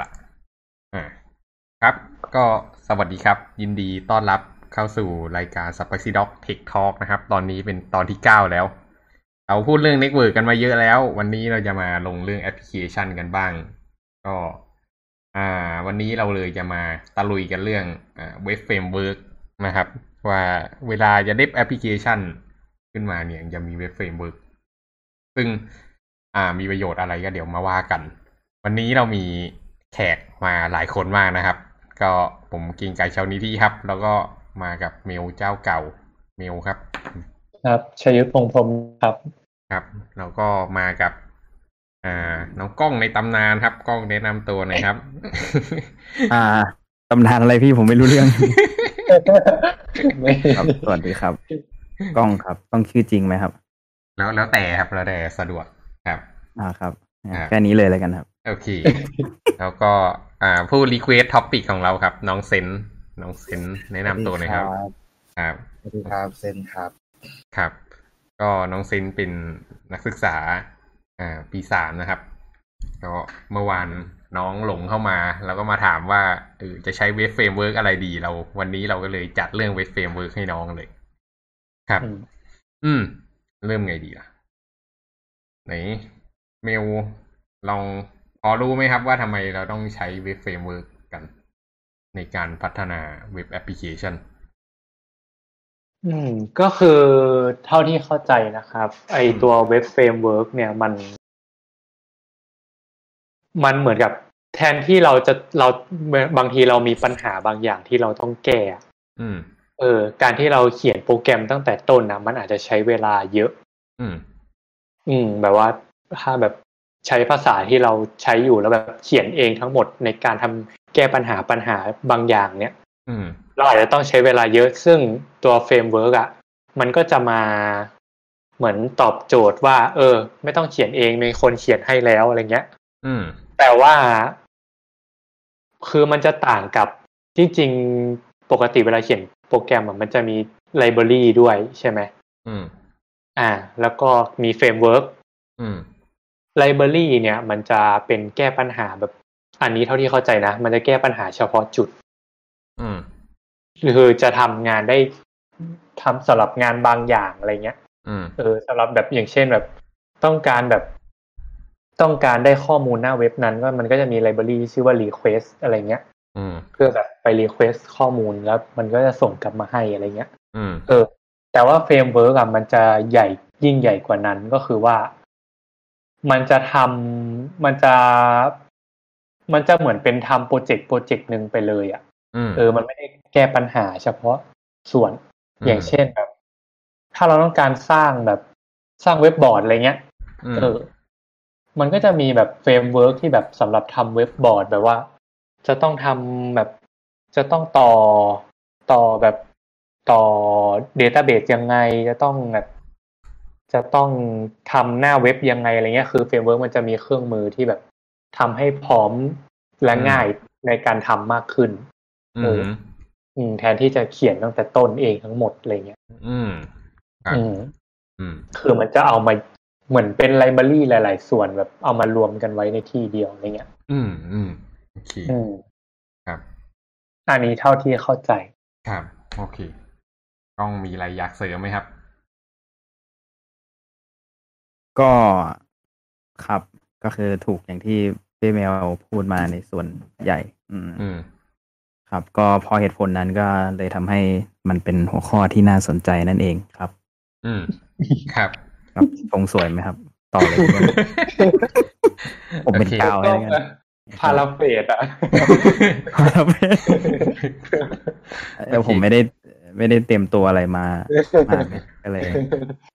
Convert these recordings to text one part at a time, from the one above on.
ละอ่าครับก็สวัสดีครับ ยินดีต้อนรับเข้าสู่รายการ s p i c y Dog Tech Talk นะครับ ตอนนี้เป็นตอนที่เก้าแล้ว เราพูดเรื่อง Network กันมาเยอะแล้ว วันนี้เราจะมาลงเรื่องแอปพลิเคชันกันบ้าง ก็อ่า วันนี้เราเลยจะมาตะลุยกันเรื่องอ่า web framework นะครับ ว่าเวลาจะ dev แอปพลิเคชันขึ้นมาเนี่ยจะมี web frameworkซึ่งอ่ามีประโยชน์อะไรก็เดี๋ยวมาว่ากัน วันนี้เรามี แขกมาหลายคนมากนะครับ ก็ผมกิงไก่เชานี้ที่ครับ แล้วก็มากับเมลเจ้าเก่าเมลครับ ครับชยุทธพงษ์พรหมครับครับแล้วก็มากับ อ่า น้องกล้องในตำนานครับกล้องแนะนำตัวหน่อยครับ อ่าตำนานอะไรพี่ผมไม่รู้เรื่องไม่ครับสวัสดีครับ กล้องครับ ต้องชื่อจริงไหมครับ แล้วแล้วแต่ครับแล้วแต่สะดวกครับ อ่าครับอ่าแค่นี้เลยแล้วกันครับ โอเค แล้วก็อ่าผู้ request topic ของเราครับ น้องเซนน้องเซนแนะนำตัวหน่อยครับครับสวัสดีครับเซนครับ ครับ ก็น้องเซนเป็นนักศึกษา อ่า ปีสามนะครับก็เมื่อวานน้องหลงเข้ามา แล้วก็มาถามว่าเออจะใช้ web framework อะไรดี เรา วันนี้เราก็เลยจัดเรื่อง web framework ให้น้องเลย ครับ อืมอืมเริ่มไงดีล่ะ ไหนเมลลอง พอรู้ไหมครับว่าทำไมเราต้องใช้ web framework กัน ในการพัฒนา web application อืม ก็คือเท่าที่เข้าใจนะครับ ไอตัว web framework เนี่ยมัน มันเหมือนกับแทนที่เราจะเราบางทีเรามีปัญหาบางอย่างที่เราต้องแก้อะอืม เออ การที่เราเขียนโปรแกรมตั้งแต่ต้นนะมันอาจจะใช้เวลาเยอะ อืม อืม แบบว่าถ้าแบบ ใช้ภาษาที่เราใช้อยู่แล้วแบบเขียนเองทั้งหมดในการทำแก้ปัญหาปัญหาบางอย่างเนี่ยอืมเราอาจจะต้องใช้เวลาเยอะซึ่งตัว framework อะมันก็จะมาเหมือนตอบโจทย์ว่า เออ ไม่ต้องเขียนเองมีคนเขียนให้แล้วอะไรเงี้ยอืมแต่ว่า คือมันจะต่างกับจริงๆปกติเวลาเขียนโปรแกรมอะมันจะมี library ด้วยใช่ไหมอืม อ่า แล้วก็มี framework อืม library เนี่ยมันจะเป็นแก้ปัญหาแบบ อันนี้เท่าที่เข้าใจนะ มันจะแก้ปัญหาเฉพาะจุด อืมคือจะทำงานได้ทำสำหรับงานบางอย่างอะไรเงี้ยอืมเออสำหรับแบบอย่างเช่นแบบ ต้องการแบบต้องการได้ข้อมูลหน้าเว็บนั้นว่ามันก็จะมี library ชื่อว่า request อะไรเงี้ยอืมเพื่อแบบไป request ข้อมูลแล้ว มันก็จะส่งกลับมาให้อะไรเงี้ยอืมเออ แต่ว่า framework อะมันจะใหญ่ยิ่งใหญ่กว่านั้นก็คือว่า มันจะทำมันจะ มันจะเหมือนเป็นทำโปรเจกต์โปรเจกต์หนึ่งไปเลยอะอืมเออ มันไม่ได้แก้ปัญหาเฉพาะส่วนอืมอย่างเช่นแบบ ถ้าเราต้องการสร้างแบบสร้างเว็บบอร์ดอะไรเงี้ยอืมเออ มันก็จะมีแบบ framework ที่แบบสำหรับทำเว็บบอร์ดแบบว่า จะต้องทำแบบจะต้องต่อต่อแบบต่อ database ยังไงจะต้องแบบ จะต้องทำหน้าเว็บยังไงอะไรเงี้ยคือ framework มันจะมีเครื่องมือที่แบบทำให้พร้อมและง่ายในการทำมากขึ้นอืมอืมแทนที่จะเขียนตั้งแต่ต้นเองทั้งหมดอะไรเงี้ยอืมครับอืมอืมคือมันจะเอามาเหมือนเป็นไลบรารีหลาย ๆ ส่วนแบบเอามารวมกันไว้ในที่เดียวอะไรเงี้ย อืมอืมโอเคอืมครับ อันนี้เท่าที่เข้าใจ ครับ โอเค ต้องมีอะไรอยากเสริมไหมครับ ก็ครับก็คือถูกอย่างที่พี่เมลพูดมาในส่วนใหญ่ อืมอืมครับ ก็เพอเหตุผลนั้นก็เลยทำให้มันเป็นหัวข้อที่น่าสนใจนั่นเองครับ อืมครับ ครับทรงสวยไหมครับ ต่อเลยเพื่อนผมเป็นโอเคกาวให้แล้วกันพาราเฟดอะครับแต่ผมไม่ได้ ไม่ได้เตรียมตัวอะไรมามากก็เลย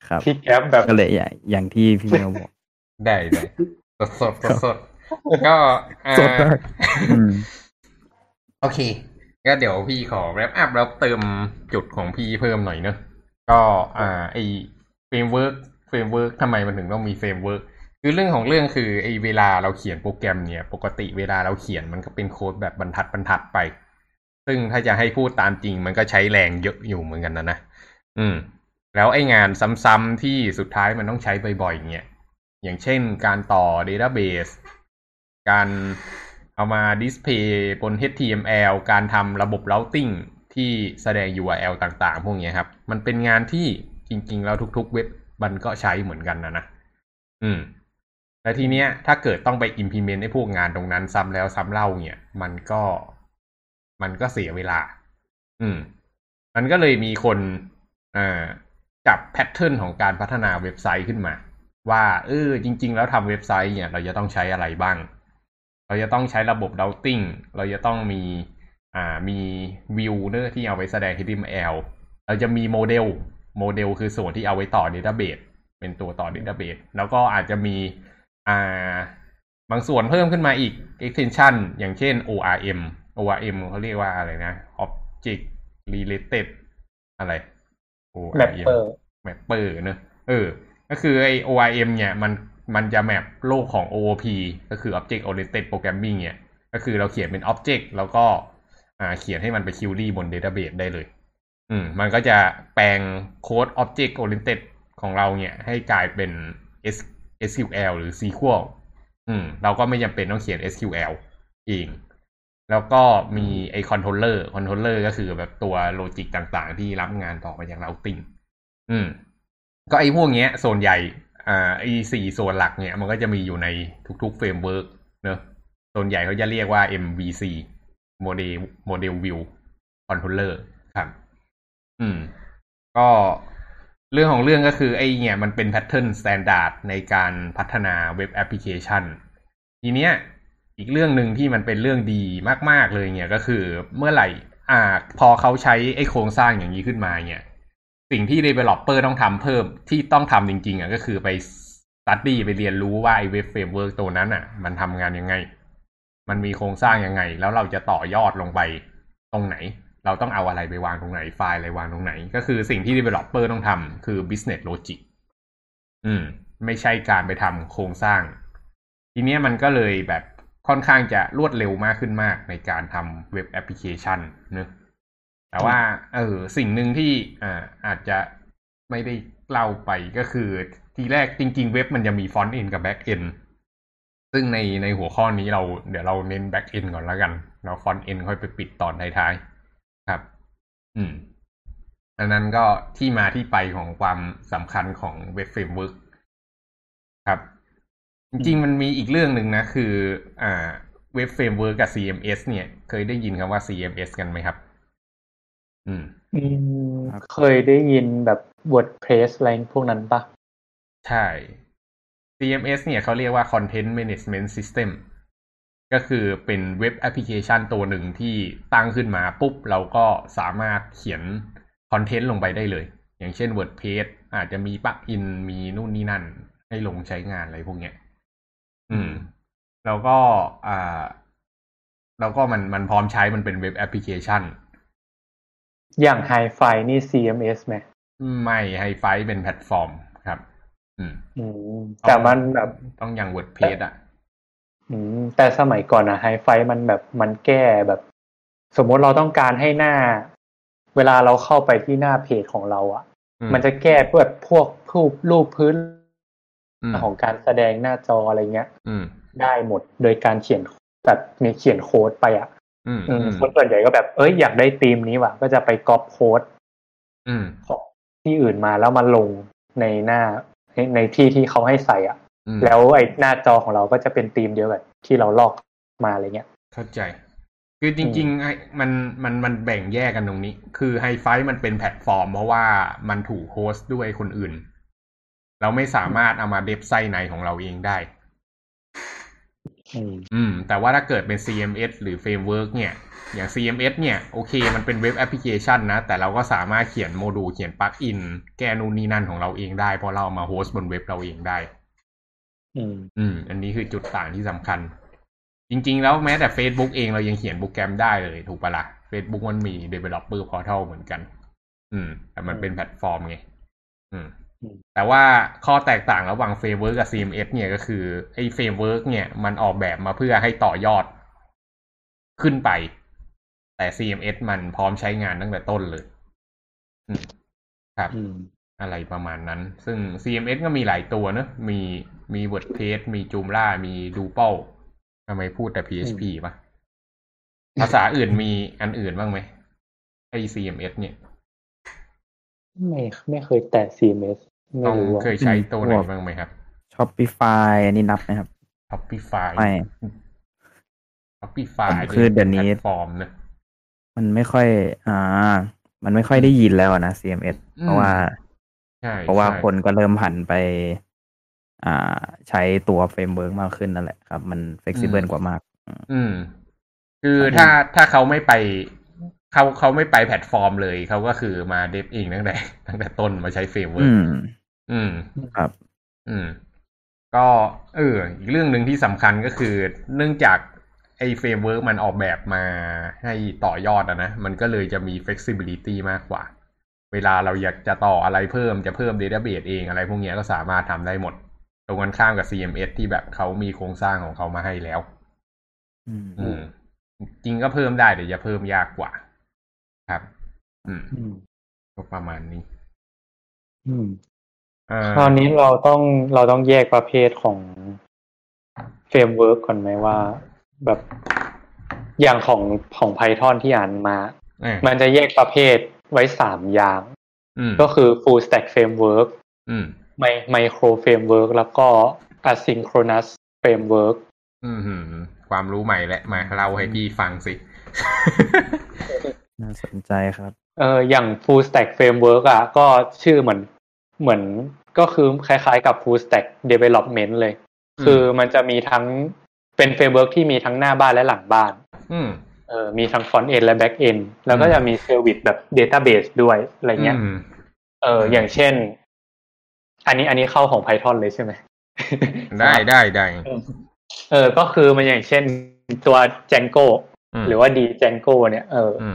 ครับพี่แก๊ปแบบก็เลยอย่างอย่างที่พี่เมลบอก ได้ได้สดสดสดสดก็อ่าสดมากอืมโอเค ก็เดี๋ยวพี่ขอ wrap up แล้วเติมจุดของพี่เพิ่มหน่อยเนอะก็อ่าไอ framework framework ทำไมมันถึงต้องมี framework คือเรื่องของเรื่องคือไอเวลาเราเขียนโปรแกรมเนี่ย ปกติเวลาเราเขียนมันก็เป็นโค้ดแบบบรรทัดบรรทัดไป ซึ่งถ้าจะให้พูดตามจริงมันก็ใช้แรงเยอะอยู่เหมือนกันนะนะอืม แล้วไอ้งานซ้ำๆที่สุดท้ายมันต้องใช้บ่อยๆเนี่ยอย่างเช่นการต่อ Database การเอามาดิสเพย์บน HTML การทำระบบ routing ที่แสดง URL ต่างๆ พวกนี้ครับ มันเป็นงานที่จริงๆ แล้วทุกๆ เว็บมันก็ใช้เหมือนกันนะนะ อืม แต่ทีเนี้ยถ้าเกิดต้องไป implement ไอ้พวกงานตรงนั้นซ้ำแล้วซ้ำเล่าเนี่ย มันก็ มันก็เสียเวลา อืม มันก็เลยมีคนอ่าจับ pattern ของการพัฒนาเว็บไซต์ขึ้นมา ว่าเออจริง ๆ แล้วทำเว็บไซต์เนี่ย เราจะต้องใช้อะไรบ้าง เราจะต้องใช้ระบบ routing เราจะต้องมีอ่ามีวิวเนอะที่เอาไว้แสดง HTML เราจะมี model model คือส่วนที่เอาไว้ต่อ Database เป็นตัวต่อ Database แล้วก็อาจจะมีอ่าบางส่วนเพิ่มขึ้นมาอีก extension อย่างเช่น ORM ORM เขาเรียกว่าอะไรนะ Object Related อะไร mapper mapper เนอะเออ ก็คือไอ ORM เนี่ยมันมันจะ map โลกของ OOP ก็คือ Object Oriented Programming เนี่ย ก็คือเราเขียนเป็น Object แล้วก็อ่าเขียนให้มันไป query บน Database ได้เลย อืม มันก็จะแปลงโค้ด Object Oriented ของเราเนี่ย ให้กลายเป็น S SQL หรือ SQL อืม เราก็ไม่จำเป็นต้องเขียน SQL เอง แล้วก็มีไอ controller controller ก็คือแบบตัว logic ต่างๆ ที่รับงานต่อมาจาก routing อืม ก็ไอพวกเนี้ยส่วนใหญ่ อ่าไอสี่ส่วนหลักเนี่ย มันก็จะมีอยู่ในทุกๆ framework เนอะส่วนใหญ่เขาจะเรียกว่า MVC Model Model View Controller ครับ อืม ก็เรื่องของเรื่องก็คือไอเนี่ย มันเป็น pattern standard ในการพัฒนาเว็บแอปพลิเคชัน ทีเนี้ย อีกเรื่องหนึ่งที่มันเป็นเรื่องดีมาก ๆเลยเนี่ยก็คือเมื่อไหร่อ่าพอเขาใช้ไอ้โครงสร้างอย่างนี้ขึ้นมาเนี่ยสิ่งที่ developer ต้องทำเพิ่มที่ต้องทำจริง ๆอะก็คือไป study ไปเรียนรู้ว่าไอ้เว็บ framework ตัวนั้นอะ มันทำงานยังไง มันมีโครงสร้างยังไง แล้วเราจะต่อยอดลงไปตรงไหน เราต้องเอาอะไรไปวางตรงไหนไฟล์อะไรวางตรงไหน ก็คือสิ่งที่ developer ต้องทำคือ business logic อืม ไม่ใช่การไปทำโครงสร้าง ทีเนี้ยมันก็เลยแบบ ค่อนข้างจะรวดเร็วมากขึ้นมากในการทำเว็บแอปพลิเคชันเนอะแต่ว่าเออสิ่งหนึ่งที่อ่าอาจจะไม่ได้เล่าไปก็คือทีแรกจริง ๆ เว็บมันจะมี front-end กับ back-endซึ่งในในหัวข้อนี้เราเดี๋ยวเราเน้น back-end ก่อนแล้วกัน เรา front-end ค่อยไปปิดตอนท้ายๆครับ อืมอันนั้นก็ที่มาที่ไปของความสำคัญของเว็บ framework ครับ จริงๆมันมีอีกเรื่องหนึ่งนะ คือ อ่าเว็บ framework กับ CMS เนี่ย เคยได้ยินคำว่า CMS กันไหมครับอืมอืมเคยได้ยินแบบ WordPress อะไรพวกนั้นปะใช่ CMS เนี่ยเขาเรียกว่า Content Management System ก็คือเป็นเว็บแอปพลิเคชันตัวหนึ่งที่ตั้งขึ้นมาปุ๊บ เราก็สามารถเขียน content ลงไปได้เลย อย่างเช่น WordPress อาจจะมีปลั๊กอินมีนู่นนี่นั่น ให้ลงใช้งานอะไรพวกเนี้ย อืม แล้วก็อ่า แล้วก็มันมันพร้อมใช้มันเป็นเว็บแอปพลิเคชัน อย่าง Hi5 นี่ CMS ไหมไม่ไฮไฟเป็นแพลตฟอร์มครับอืมอืมแต่มันแบบต้องอย่าง WordPress อะ อืม แต่สมัยก่อนอะไฮไฟมันแบบมันแก้แบบ สมมติเราต้องการให้หน้า เวลาเราเข้าไปที่หน้าเพจของเราอะอืมมันจะแก้เพื่อพวกรูปรูปพื้นอืม ของการแสดงหน้าจออะไรเงี้ยอืมได้หมดโดยการเขียนแบบมีเขียนโค้ดไปอะอืมอือืมมคนส่วนใหญ่ก็แบบเอ้ยอยากได้ธีมนี้ว่ะ ก็จะไปก๊อปโค้ดอืมของที่อื่นมาแล้วมาลงในหน้าในในที่ที่เขาให้ใส่อะอืมแล้วไอ้หน้าจอของเราก็จะเป็นธีมเดียวกับที่เราลอกมาอะไรเงี้ย เข้าใจ คือจริงๆไอ้มันมันมันแบ่งแยกกันตรงนี้ คือไฮไฟมันเป็นแพลตฟอร์ม เพราะว่ามันถูกโฮสต์ด้วยคนอื่น เราไม่สามารถเอามาเดบไซต์ในของเราเองได้อืมอืม แต่ว่าถ้าเกิดเป็น CMS หรือ Framework เนี่ย อย่าง CMS เนี่ย โอเค มันเป็นเว็บแอปพลิเคชันนะ แต่เราก็สามารถเขียนโมดูลเขียนปลั๊กอิน แก้นู่นนี่นั่นของเราเองได้ เพราะเราเอามา host บนเว็บเราเองได้ อืมอืมอันนี้คือจุดต่างที่สำคัญ จริง ๆ แล้วแม้แต่ Facebook เองเรายังเขียนโปรแกรมได้เลย ถูกปะล่ะ Facebook มันมี Developer Portal เหมือนกัน อืม แต่มันเป็นแพลตฟอร์มไง อืมอืม แต่ว่าข้อแตกต่างระหว่าง framework กับ CMS เนี่ยก็คือไอ้ framework เนี่ยมันออกแบบมาเพื่อให้ต่อยอดขึ้นไป แต่ CMS มันพร้อมใช้งานตั้งแต่ต้นเลยอืมครับอืมอะไรประมาณนั้น ซึ่ง CMS ก็มีหลายตัวเนอะมีมี WordPress มี Joomla มี Drupal ทำไมพูดแต่ PHP ปะภาษาอื่นมีอันอื่นบ้างไหมไอ CMS เนี่ย ไม่ไม่เคยแตะ CMS ไม่ ต้องรู้อะเคยใช้ตัวไหนพวกบ้างไหมครับ Shopify อันนี้นับไหมครับ Shopify ไม่ Shopify คือเดี๋ยวนี้แพลตฟอร์มนะมันไม่ค่อย อ่า มันไม่ค่อยได้ยินแล้วอะนะ CMS อืมเพราะว่าใช่เพราะว่าใช่คนก็เริ่มหันไป อ่า ใช้ตัว framework มากขึ้นนั่นแหละครับ มัน flexible กว่ามาก อืม คือครับถ้าถ้าเขาไม่ไปเขาเขาไม่ไปแพลตฟอร์มเลย เขาก็คือมา dev เองตั้งแต่ตั้งแต่ต้นมาใช้ framework อืม อืมครับ อืม ก็เอออีกเรื่องหนึ่งที่สำคัญก็คือ เนื่องจากไอ้ framework มันออกแบบมาให้ต่อยอดอะนะ มันก็เลยจะมี flexibility มากกว่า เวลาเราอยากจะต่ออะไรเพิ่มจะเพิ่ม database เองอะไรพวกเนี้ยก็สามารถทำได้หมด ตรงกันข้ามกับ CMS ที่แบบเขามีโครงสร้างของเขามาให้แล้ว อืมอืมจริงก็เพิ่มได้แต่จะเพิ่มยากกว่า ครับ อืมอืมก็ประมาณนี้ อืมเอ่อ คราวนี้เราต้องเราต้องแยกประเภทของ framework ก่อนไหมว่า แบบอย่างของของ Python ที่อ่านมาเอ่อมันจะแยกประเภทไว้สามอย่างอืมก็คือ full stack framework อืม micro framework แล้วก็ asynchronous framework อืมหืมความรู้ใหม่และมาเล่าให้พี่ฟังสิ น่าสนใจครับ เอออย่าง full stack framework อะ ก็ชื่อเหมือน เหมือนก็คือคล้ายๆกับ full stack development เลยอืมคือมันจะมีทั้งเป็น framework ที่มีทั้งหน้าบ้านและหลังบ้านอืมเออมีทั้ง front end และ back end แล้วก็จะมี service แบบ database ด้วยอะไรเงี้ยอืมเอออย่างเช่น อันนี้อันนี้เข้าของ Python เลยใช่ไหมได้ได้ได้เออ ก็คือมันอย่างเช่นตัว Django มหรือว่า D Django เนี่ย เออออื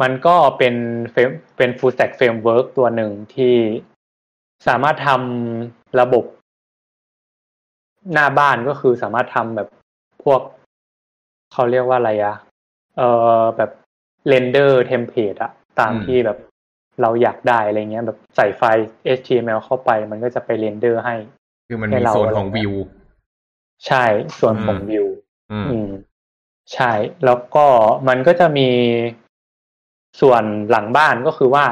มมันก็เป็นเฟรมเป็น full stack framework ตัวหนึ่งที่สามารถทำระบบหน้าบ้านก็คือสามารถทำแบบพวกเขาเรียกว่าอะไรอะเออแบบ render template อะตามอืมที่แบบเราอยากได้อะไรเงี้ย แบบใส่ไฟล์ HTML เข้าไป มันก็จะไป render ให้ คือมันให้มีเราโซนของอะไรเงี้ยวใช่ ส่วนของอืมวิวอืมอืม ใช่ แล้วก็มันก็จะมี ส่วนหลังบ้านก็คือว่า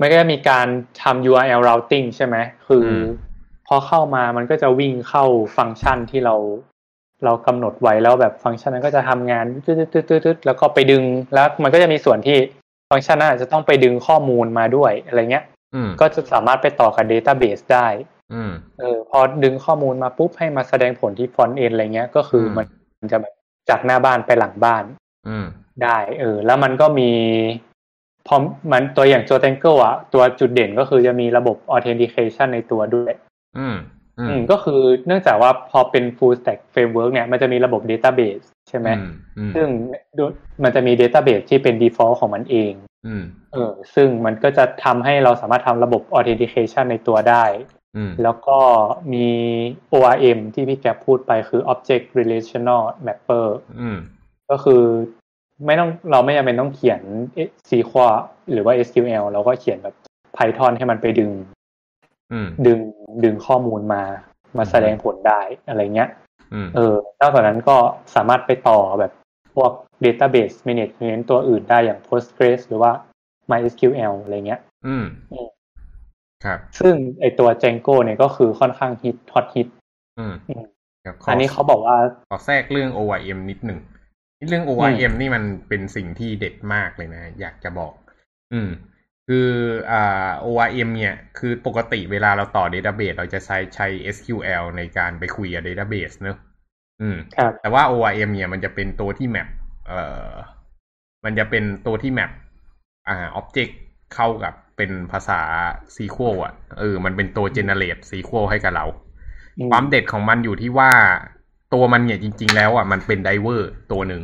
มันก็จะมีการทำ URL routing ใช่ไหม คืออืมพอเข้ามามันก็จะวิ่งเข้าฟังก์ชันที่เรา เรากำหนดไว้แล้วแบบฟังก์ชันนั้นก็จะทำงานตืดๆๆๆแล้วก็ไปดึงแล้วมันก็จะมีส่วนที่ฟังก์ชันนั้นอาจจะต้องไปดึงข้อมูลมาด้วยอะไรเงี้ยอืมก็จะสามารถไปต่อกับ Database ได้อืมเออพอดึงข้อมูลมาปุ๊บให้มาแสดงผลที่ฟอนต์เอนอะไรเงี้ย ก็คืออมมันจะแบบจากหน้าบ้านไปหลังบ้านอืม ได้เออแล้วมันก็มีพอมันตัวอย่าง j o t a n g l e อะตัวจุดเด่นก็คือจะมีระบบ authentication ในตัวด้วย อืม อือืมมก็คือเนื่องจากว่าพอเป็น full stack framework เนี่ยมันจะมีระบบ database ใช่ไหมอืมอืมซึ่งมันจะมี database ที่เป็น default ของมันเองอืมเออ ซึ่งมันก็จะทำให้เราสามารถทำระบบ authentication ในตัวได้อืมแล้วก็มี ORM ที่พี่แกปพูดไปคือ Object Relational Mapper อืมก็คือ ไม่ต้องเราไม่จำเป็นต้องเขียน SQL หรือว่า SQL เราก็เขียนแบบ Python ให้มันไปดึงอืมดึงดึงข้อมูลมา มาแสดงผลได้อะไรเงี้ยอืมเออนอกจากนั้นก็สามารถไปต่อแบบพวก Database Management ตัวอื่นได้อย่าง Postgres หรือว่า MySQL อะไรเงี้ย อืมอืมครับ ซึ่งไอตัว Django เนี่ยก็คือค่อนข้างฮิตฮอตฮิต อืมอืมเดี๋ยวขอันนี้เขาบอกว่า ขอแทรกเรื่อง ORM นิดหนึ่ง เรื่อง ORM นี่มันเป็นสิ่งที่เด็ดมากเลยนะ อยากจะบอก อืม คืออ่า ORM เนี่ย คือปกติเวลาเราต่อ Database เราจะใช้ใช้ SQL ในการไปคุยกับ Database เนอะอืมครับแต่ว่า ORM เนี่ยมันจะเป็นตัวที่แมปเอ่อ มันจะเป็นตัวที่แมปอ่า object เข้ากับเป็นภาษา SQL อะ เออ มันเป็นตัว generate SQL ให้กับเราอืมความเด็ดของมันอยู่ที่ว่า ตัวมันเนี่ยจริง ๆ แล้วอะมันเป็นไดเวอร์ตัวหนึ่ง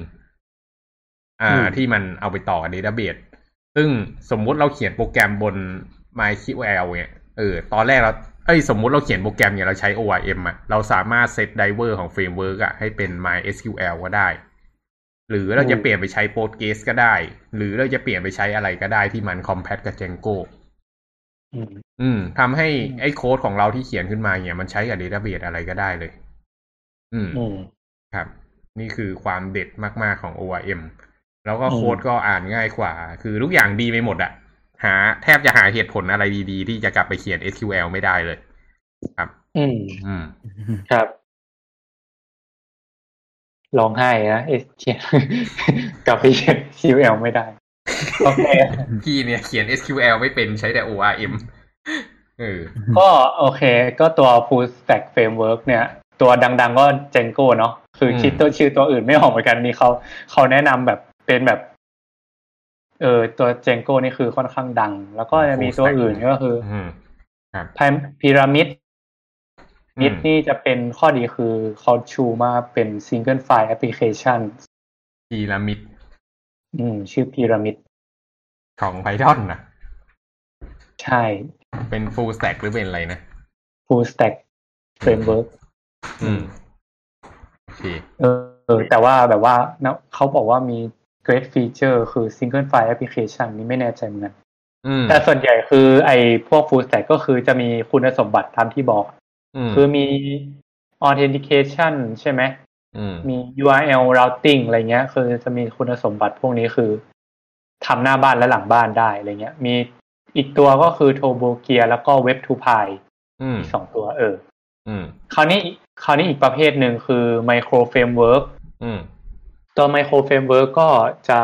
อ่า ที่มันเอาไปต่อ database ซึ่งสมมุติเราเขียนโปรแกรมบน MySQL เนี่ยเออตอนแรกเราเอ้ยสมมุติเราเขียนโปรแกรมเนี่ยเราใช้ ORM อะเราสามารถ set driver ของ framework อะให้เป็น MySQL ก็ได้ หรือเราจะเปลี่ยนไปใช้ Postgres ก็ได้ หรือเราจะเปลี่ยนไปใช้อะไรก็ได้ที่มัน Compact กับ Django อืมอืมทำให้อืมไอ้โค้ดของเราที่เขียนขึ้นมาเนี่ย มันใช้กับ Database อะไรก็ได้เลย อืมอืมครับ นี่คือความเด็ดมากๆของ ORM แล้วก็โค้ดก็อ่านง่ายกว่า คือทุกอย่างดีไปหมดอะหาแทบจะหาเหตุผลอะไรดีๆ ที่จะกลับไปเขียน SQL ไม่ได้เลย ครับ อืมอืมครับร้องไห้นะเอเขียนกลับไปเขียน SQL ไม่ได้โอเคพี่เนี่ยเขียน SQL ไม่เป็นใช้แต่ ORM เออก็โอเค ก็ตัว full stack framework เนี่ย ตัวดัง ๆ ก็ Django เนาะคือคิดตัวชื่อตัวอื่นไม่ออกเหมือนกันนี่เขาเขาแนะนำแบบเป็นแบบ เออตัว Django นี่คือค่อนข้างดัง แล้วก็จะมีตัวอื่นก็คืออืมครับพีระมิดอืนิดมนี่จะเป็นข้อดีคือเขาชูมาเป็น single file application พีระมิดอืม ชื่อพีระมิดของ Python นะใช่ เป็น full stack หรือเป็นอะไรนะ full stack framework อืมโอเคเออเออ แต่ว่าแบบว่านะเขาบอกว่ามี great feature คือ single file application นี่ไม่แน่ใจเหมือนกันอืมแต่ส่วนใหญ่คือไอ้พวก full stack ก็คือจะมีคุณสมบัติตามที่บอกอืมคือมี authentication ใช่ไหมอืมมี URL routing อะไรเงี้ย คือจะมีคุณสมบัติพวกนี้คือทำหน้าบ้านและหลังบ้านได้อะไรเงี้ย มีอีกตัวก็คือ t o b o g e a แล้วก็ web2py อืมอีกสองตัวเอออืม คราวนี้คราวนี้อีกประเภทหนึ่งคือ Micro Framework อืมตัว Micro Framework ก็จะ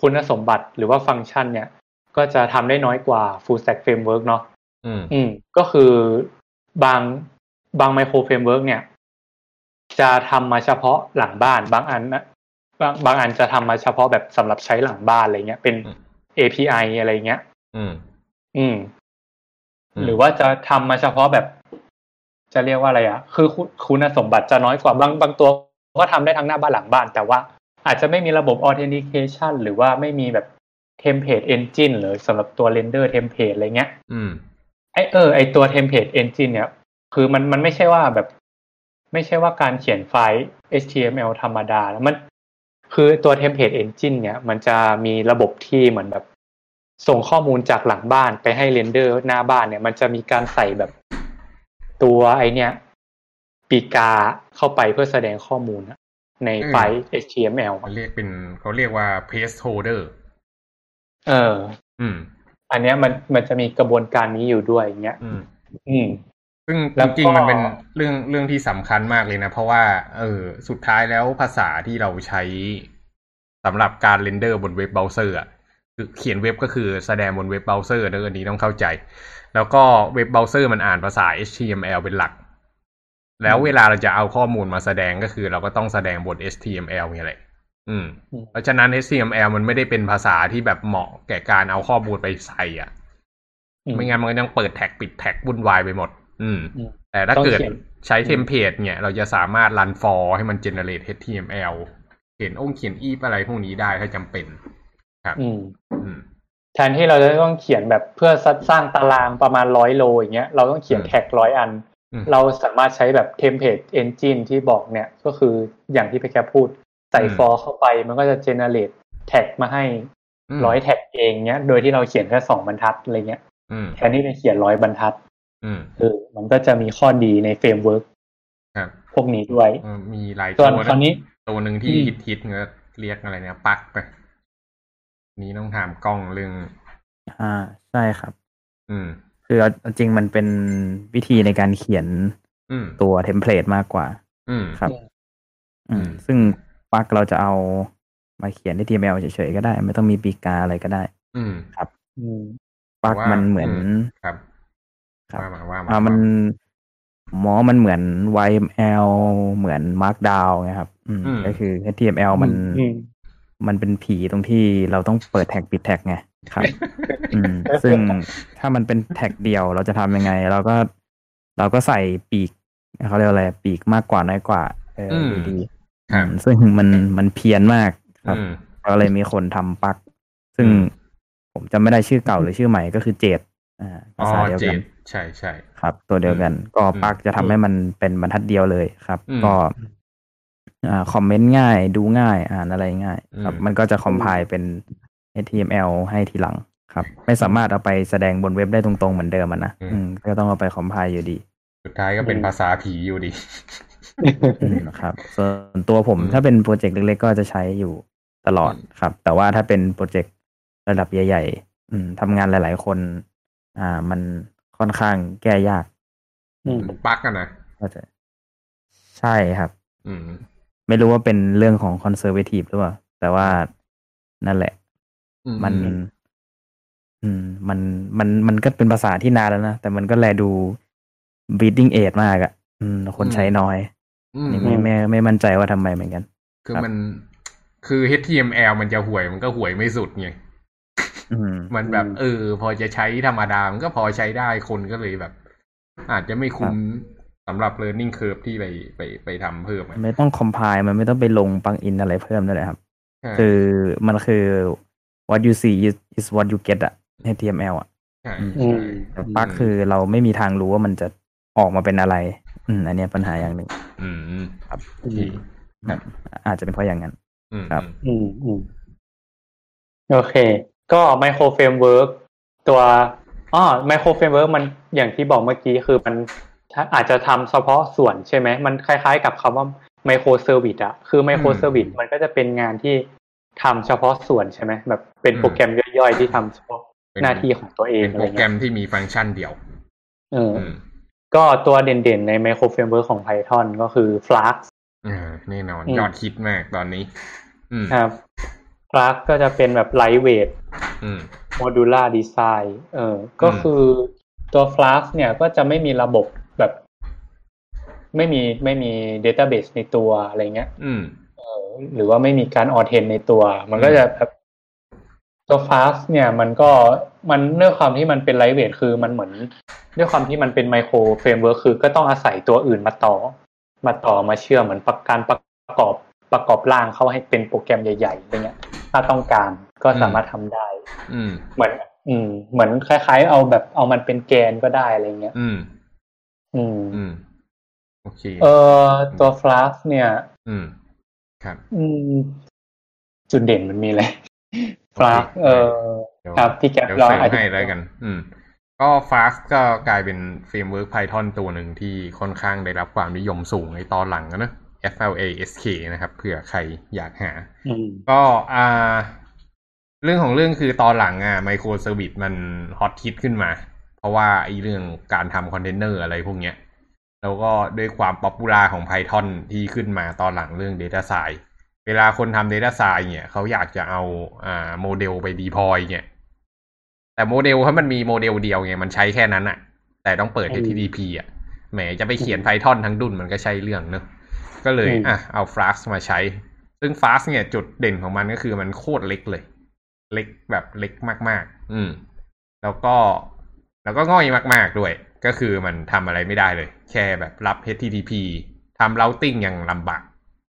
คุณสมบัติหรือว่าฟังก์ชัน เนี่ย ก็จะทำได้น้อยกว่า Full Stack Framework เนาะอืมอืมก็คือบางบาง micro framework เนี่ย จะทำมาเฉพาะหลังบ้าน บางอันนะบางบางอันจะทำมาเฉพาะแบบสำหรับใช้หลังบ้านอะไรเงี้ย เป็น API อะไรเงี้ย อืม อืมอืมหรือว่าจะทำมาเฉพาะแบบ จะเรียกว่าอะไรอะ คือคุณคุณสมบัติจะน้อยกว่าบางบางตัวก็ทำได้ทั้งหน้าบ้านหลังบ้าน แต่ว่าอาจจะไม่มีระบบ authentication หรือว่าไม่มีแบบ template engine หรือสำหรับตัว render template อะไรเงี้ย อืม ไอเออ ไอตัว template engine เนี่ย คือมันมันไม่ใช่ว่าแบบ ไม่ใช่ว่าการเขียนไฟล์ HTML ธรรมดาแล้วมัน คือตัว template engine เนี่ย มันจะมีระบบที่เหมือนแบบ ส่งข้อมูลจากหลังบ้านไปให้เรนเดอร์หน้าบ้านเนี่ย มันจะมีการใส่แบบ ตัวไอเนี่ยปีกาเข้าไปเพื่อแสดงข้อมูลอะในไฟล์ HTML เขาเรียกเป็นเขาเรียกว่า placeholder เออ อืม อันเนี้ยมันมันจะมีกระบวนการนี้อยู่ด้วยอย่างเงี้ย อืม อืมซึ่งแล้วก็จริงๆมันเป็นเรื่องเรื่องที่สำคัญมากเลยนะ เพราะว่า เออ สุดท้ายแล้วภาษาที่เราใช้สำหรับการ render บนเว็บเบราว์เซอร์อะคือเขียนเว็บก็คือแสดงบนเว็บเบราว์เซอร์เนอะอันนี้ต้องเข้าใจ แล้วก็เว็บเบราว์เซอร์มันอ่านภาษา HTML เป็นหลัก แล้วเวลาเราจะเอาข้อมูลมาแสดงก็คือ เราก็ต้องแสดงบน HTML นี่แหละอืมอืม เพราะฉะนั้น HTML มันไม่ได้เป็นภาษาที่แบบเหมาะแก่การเอาข้อมูลไปใส่อะ ไม่งั้นมันก็ต้องเปิด tag ปิด tag วุ่นวายไปหมด อืมอืมแต่ถ้าต้องเกิดเขียนใช้ template เนี่ย เราจะสามารถรัน for ให้มัน generate HTML เขียนองค์เขียน if อะไรพวกนี้ได้ถ้าจำเป็น ครับ อืมอืมแทนที่เราจะต้องเขียนแบบเพื่อสร้างตารางประมาณร้อย row อย่างเงี้ยเราต้องเขียนอืม tag ร้อยอันอืมเราสามารถใช้แบบ template engine ที่บอกเนี่ยก็คืออย่างที่พี่แก๊ปพูด ใส่อืม for เข้าไปมันก็จะ generateแท็กมาให้มร้อยแท็กเองเนี้ย โดยที่เราเขียนแค่สองบรรทัดอะไรเงี้ยอืมแทนที่จะเขียนร้อยบรรทัดอืมเออมันก็จะมีข้อดีในเฟรมเวิร์กครับพวกนี้ด้วยเออมีหลายส่ตัวนวคราวนี้ตัวหนึ่งที่อืมฮิตฮิตๆก็เรียกอะไรเนี่ยปักไป นี้ต้องถามกล้องเรื่องอ่าใช่ครับ อืม คือเอาเอาจริงมันเป็นวิธีในการเขียนอืมตัวเทมเพลตมากกว่า อืมครับ อืมอืมอืมซึ่งปลักเราจะเอามาเขียน HTML เฉยๆก็ได้ ไม่ต้องมีปีกาอะไรก็ได้ อืมอืมปลักว่ามันเหมือนอืมครับ ครับว่ามาว่ามาอ่ามันหมอมันเหมือน YML เหมือน Markdown ไงครับอืมอืม ก็คือ HTML มันอื มมันเป็นผีตรงที่เราต้องเปิดแท็กปิดแท็กไงครับ อืม ซึ่งถ้ามันเป็นแท็กเดียวเราจะทำยังไง เราก็ เราก็ใส่ปีกเขาเรียกอะไรปีกมากกว่าน้อยกว่า เอออมอยู่ดีครับอืมซึ่งมันมันเพี้ยนมากครับอืมก็เลยมีคนทำปลัก ซึ่งอืมผมจำไม่ได้ชื่อเก่าหรือชื่อใหม่ก็คือเจดอ่าอ๋ภาอษาเดียวเจกันดใช่ใช่ครับ ตัวเดียวกัน ก็อืมปลักจะทำให้มันเป็นบรรทัดเดียวเลยครับอืมก็ อ่าคอมเมนต์ง่าย ดูง่าย อ่านอะไรง่าย ครับอืมมันก็จะคอมไพล์เป็น HTML ให้ทีหลังครับ ไม่สามารถเอาไปแสดงบนเว็บได้ตรงๆเหมือนเดิมอะนะอืมอืมก็ต้องเอาไปคอมไพล์อยู่ดี สุดท้ายก็เป็นอืมภาษาผีอยู่ดีอืมครับ ส่วนตัวผมอืมถ้าเป็นโปรเจกต์เล็กๆ ก็จะใช้อยู่ตลอดอืมครับ แต่ว่าถ้าเป็นโปรเจกต์ระดับใหญ่ๆอืมทำงานหลาย ๆ คน อ่า มันค่อนข้างแก้ยากอืมปลั๊กกันนะก็จะใช่ครับ อืม ไม่รู้ว่าเป็นเรื่องของคอนเซอร์เวทีฟหรือเปล่า แต่ว่านั่นแหละอืมัน อืม มันมันมันก็เป็นภาษาที่นานแล้วนะ แต่มันก็แลดู bleeding edge มากอะอืม คนใช้น้อยอืมนี่ไม่ไม่ไม่มั่นใจว่าทำไมเหมือนกัน คือครับมันคือ HTML มันจะห่วยมันก็ห่วยไม่สุดไงอืมมันแบบอืมเออ พอจะใช้ธรรมดา มันก็พอใช้ได้คนก็เลยแบบ อาจจะไม่คุ้ม สำหรับ learning curve ที่ไปไปไปทำเพิ่มอะไม่ต้อง compile มันไม่ต้องไปลง plugin อะไรเพิ่มนั่นแหละครับใช่คือมันคือ what you see is is what you get อะ HTML อะใช่อืมอืมแต่ Pug คือเราไม่มีทางรู้ว่ามันจะออกมาเป็นอะไร อืม อันเนี้ยปัญหาอย่างหนึ่งอืมครับโอเคครับอาจจะเป็นเพราะอย่างนั้นอืมครับ อืมอืมโอเค ก็ micro framework ตัวอ๋อ micro framework มันอย่างที่บอกเมื่อกี้คือมัน อาจจะทำเฉพาะส่วนใช่ไหมมันคล้ายๆ กับคำว่า microservice อะคือ microservice มันก็จะเป็นงานที่ทำเฉพาะส่วนใช่ไหมแบบเป็นโปรแกรมย่อยๆที่ทำเฉพาะเป็นหน้าที่ของตัวเองเป็นโปรแกรเงี้ยที่มีฟังก์ชันเดียวเออออืมก็ตัวเด่นๆใน micro framework ของ Python ก็คือ Flask อ่าแน่นอนอืมยอดคิดมากตอนนี้อืมครับ Flask ก็จะเป็นแบบ lightweight อืม modular design เออ ก็อืมคือตัว Flask เนี่ยก็จะไม่มีระบบ แบบไม่มีไม่มี database ในตัวอะไรเงี้ย อืมเออหรือว่าไม่มีการ authen ในตัว มันก็จะแบบตัว Flask เนี่ย มันก็มันด้วยความที่มันเป็น lightweight คือมันเหมือนด้วยความที่มันเป็น micro framework คือก็ต้องอาศัยตัวอื่นมาต่อ มาต่อมาเชื่อมเหมือนประการประกอบประกอบร่างเข้าให้เป็นโปรแกรมใหญ่ๆอะไรเงี้ย ถ้าต้องการก็สามารถทำได้ อืมเหมือน อืม เหมือนคล้าย ๆ เอาแบบเอามันเป็นแกนก็ได้อะไรเงี้ย อืม อืม อืม โอเค เออตัว Flask เนี่ย อืม ครับ อืม จุดเด่นมันมีอะไร Flask เออเดี๋ยวครับพี่แก๊ปเดี๋ยวลองเสริมอธิบายให้แล้วกัน อืม ก็ Flask ก็กลายเป็น framework Python ตัวหนึ่งที่ค่อนข้างได้รับความนิยมสูงในตอนหลังนะ Flask นะครับเผื่อใครอยากหาอืมก็อ่า เรื่องของเรื่องคือตอนหลังอะ microservice มัน hot hit ขึ้นมา เพราะว่าไอ้เรื่องการทำคอนเทนเนอร์อะไรพวกเนี้ย แล้วก็ด้วยความ popular ของ Python ที่ขึ้นมาตอนหลังเรื่อง Data s c i e n c e เวลาคนทำ Data s c i e n c e เนี่ยเขาอยากจะเอาอ่าโมเดลไป deploy เนี่ย แต่โมเดลถ้ามันมีโมเดลเดียวไงมันใช้แค่นั้นอะแต่ต้องเปิดอืม HTTP อะแหมจะไปเขียน Python ทั้งดุนมันก็ใช่เรื่องเนอะก็เลยอืมอะเอา Flask มาใช้ ซึ่ง Flask เนี่ยจุดเด่นของมันก็คือมันโคตรเล็กเลย เล็กแบบเล็กมาก ๆ อืม แล้วก็ แล้วก็ง่อยมาก ๆด้วย ก็คือมันทำอะไรไม่ได้เลย แค่แบบรับ HTTP ทำ routing ยังลำบาก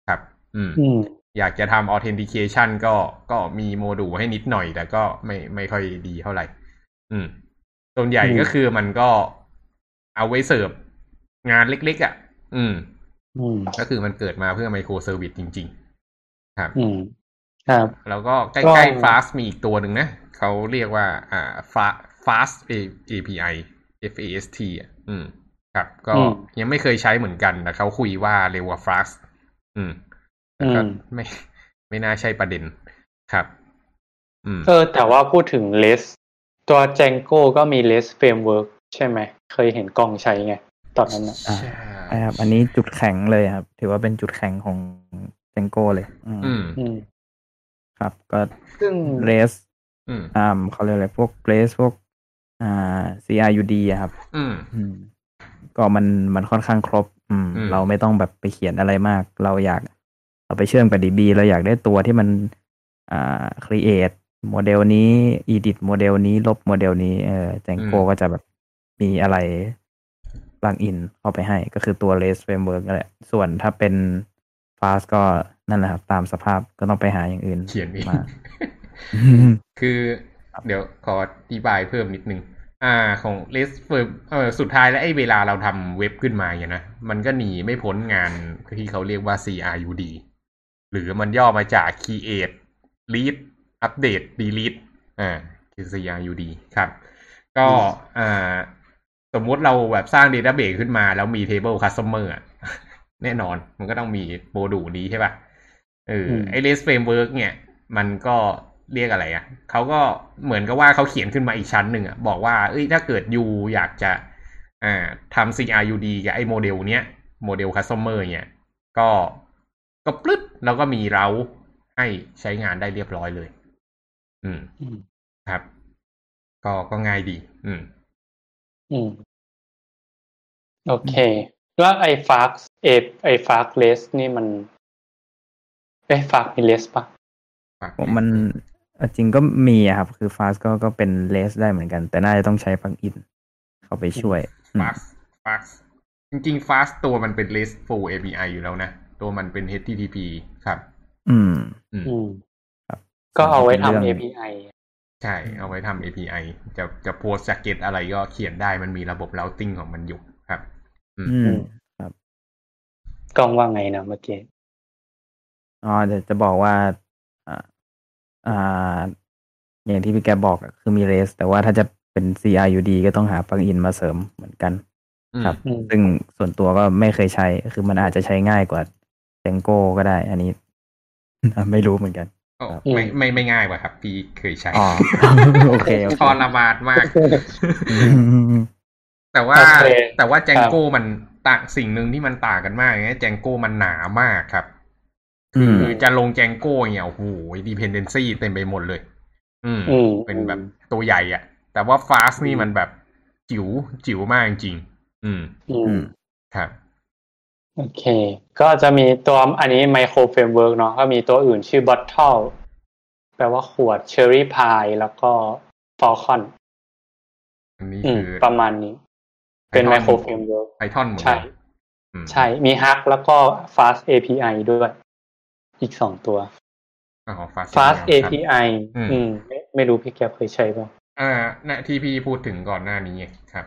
ครับอืมอืม อยากจะทำ authentication ก็ก็มีโมดูลให้นิดหน่อย แต่ก็ไม่ไม่ค่อยดีเท่าไหร่ อืม ส่วนใหญ่อืมก็คือมันก็เอาไว้เสิร์ฟงานเล็กๆอะอืมอืม ก็คือมันเกิดมาเพื่อ microservice จริง ๆ ครับ อืม ครับ แล้วก็ก็ใกล้ๆ Fast มีอีกตัวหนึ่งนะ เขาเรียกว่า อ่า Fa- Fast A- API Fast อะอืม ครับ ก็อืมยังไม่เคยใช้เหมือนกันแต่เขาคุยว่าเร็วกว่า Fast อืมแต่ก็อืมไม่ไม่น่าใช่ประเด็นครับ อืม เออ แต่ว่าพูดถึง less ตัว Django ก็มี less framework ใช่ไหม เคยเห็นกล้องใช้ไง ตอนนั้นนะอ่าใช่ครับ อันนี้จุดแข็งเลยครับ ถือว่าเป็นจุดแข็งของ Django เลย อืมอืมอืมครับ ก็ซึ่ง REST อืมอ่าเขาเรียกอะไรพวก REST พวก อ่า CRUD อะครับ อืม อืม ก็มันมันค่อนข้างครบ อืม อืม เราไม่ต้องแบบไปเขียนอะไรมาก เราอยากเราไปเชื่อมกับ DB เราอยากได้ตัวที่มัน อ่า create โมเดลนี้ edit โมเดลนี้ ลบโมเดลนี้ เออ Django ก็จะแบบมีอะไร p ลังอินเข้าไปให้ ก็คือตัว REST framework นั่นแหละ ส่วนถ้าเป็น Fast ก็นั่นแหละครับ ตามสภาพก็ต้องไปหาอย่างอื่นเขียนเอง มา คือ เดี๋ยวขออธิบายเพิ่มนิดนึง อ่าของ list firm เออสุดท้ายแล้วไอ้เวลาเราทำเว็บขึ้นมาอย่างนะมันก็หนีไม่พ้นงานที่เขาเรียกว่า CRUD หรือมันย่อมาจาก create read update delete อ่าคือ CRUD ครับ ก็อ่าสมมุติเราแบบสร้าง database ขึ้นมาแล้วมี table customer อะแน่นอนมันก็ต้องมีโมดูลนี้ใช่ป่ะเอออืมไอ REST framework เนี่ย มันก็ เรียกอะไรอะ่ะเขาก็เหมือนกับว่าเขาเขียนขึ้นมาอีกชั้นหนึ่งอะ่ะบอกว่าเอ้ยถ้าเกิดยูอยากจะอ่าทำ CRUD กับไอ้โมเดลเนี้ยโมเดล customer เนี่ย ก็ก็ปลึดแล้วก็มีเราให้ใช้งานได้เรียบร้อยเลยอืมอืมครับ ก็ก็ง่ายดี อืม อืม โอเค แล้วไอ้ฟาร์กเอไอ้ฟาร์กเลสนี่มันไอ้ฟาร์กมีเลสปะผมมัน จริงก็มีอะครับ คือ Fast ก็ก็เป็นเลสได้เหมือนกัน แต่น่าจะต้องใช้ปลั๊กอินเข้าไปช่วยอืม fast fast จริงๆ fast ตัวมันเป็น REST full API อยู่แล้วนะ ตัวมันเป็น HTTP ครับ อืม อืมอืมครับ ก็เอาไว้ส่นทำที่เป็น API ใช่ เอาไว้ทำ API จะจะโพสจากเก็ตอะไรก็เขียนได้มันมีระบบ routing ของมันอยู่ครับ อืมกล้องว่าไงนะเมื่อกี้อ๋อจะจะบอกว่าอ่า อ่า อย่างที่พี่แกบอกอะคือมีเรส แต่ว่าถ้าจะเป็น CRUD ก็ต้องหาปลั๊กอินมาเสริมเหมือนกันอืมครับอืมซึ่งส่วนตัวก็ไม่เคยใช้ คือมันอาจจะใช้ง่ายกว่า Django ก็ได้ อันนี้ไม่รู้เหมือนกันโอ้ครับไม่ไม่ไม่ง่ายว่ะครับ พี่เคยใช้อ๋อโอเคโอทเครมานมากอืมแต่ว่าโอเคแต่ว่า Django มันต่างสิ่งหนึ่งที่มันต่างกันมากเนี่ย Django มันหนามากครับอืม คือจะลง Django เนี่ยโอ้โห dependency เต็มไปหมดเลยอืมอืม เป็นแบบตัวใหญ่อะแต่ว่า fast นี่มันแบบจิ๋วจิ๋วมากจริงๆอืม อืมอืมครับ โอเค ก็จะมีตัวอันนี้ microframework เนาะก็มีตัวอื่นชื่อ bottle แปลว่าขวด CherryPy แล้วก็ Falcon อันนี้อืมคือประมาณนี้ เป็นไม Python โครเฟรมเวิร์ก Python หมดใช่เลยอืมใช่ มี Hug แล้วก็ Fast API ด้วย อีกสองตัวอ๋อ fast Fast API ครับ API อืมอืมไม่ไม่รู้พี่แกเคยใช้ป่ะอ่านะที่พี่พูดถึงก่อนหน้านี้ไงครับ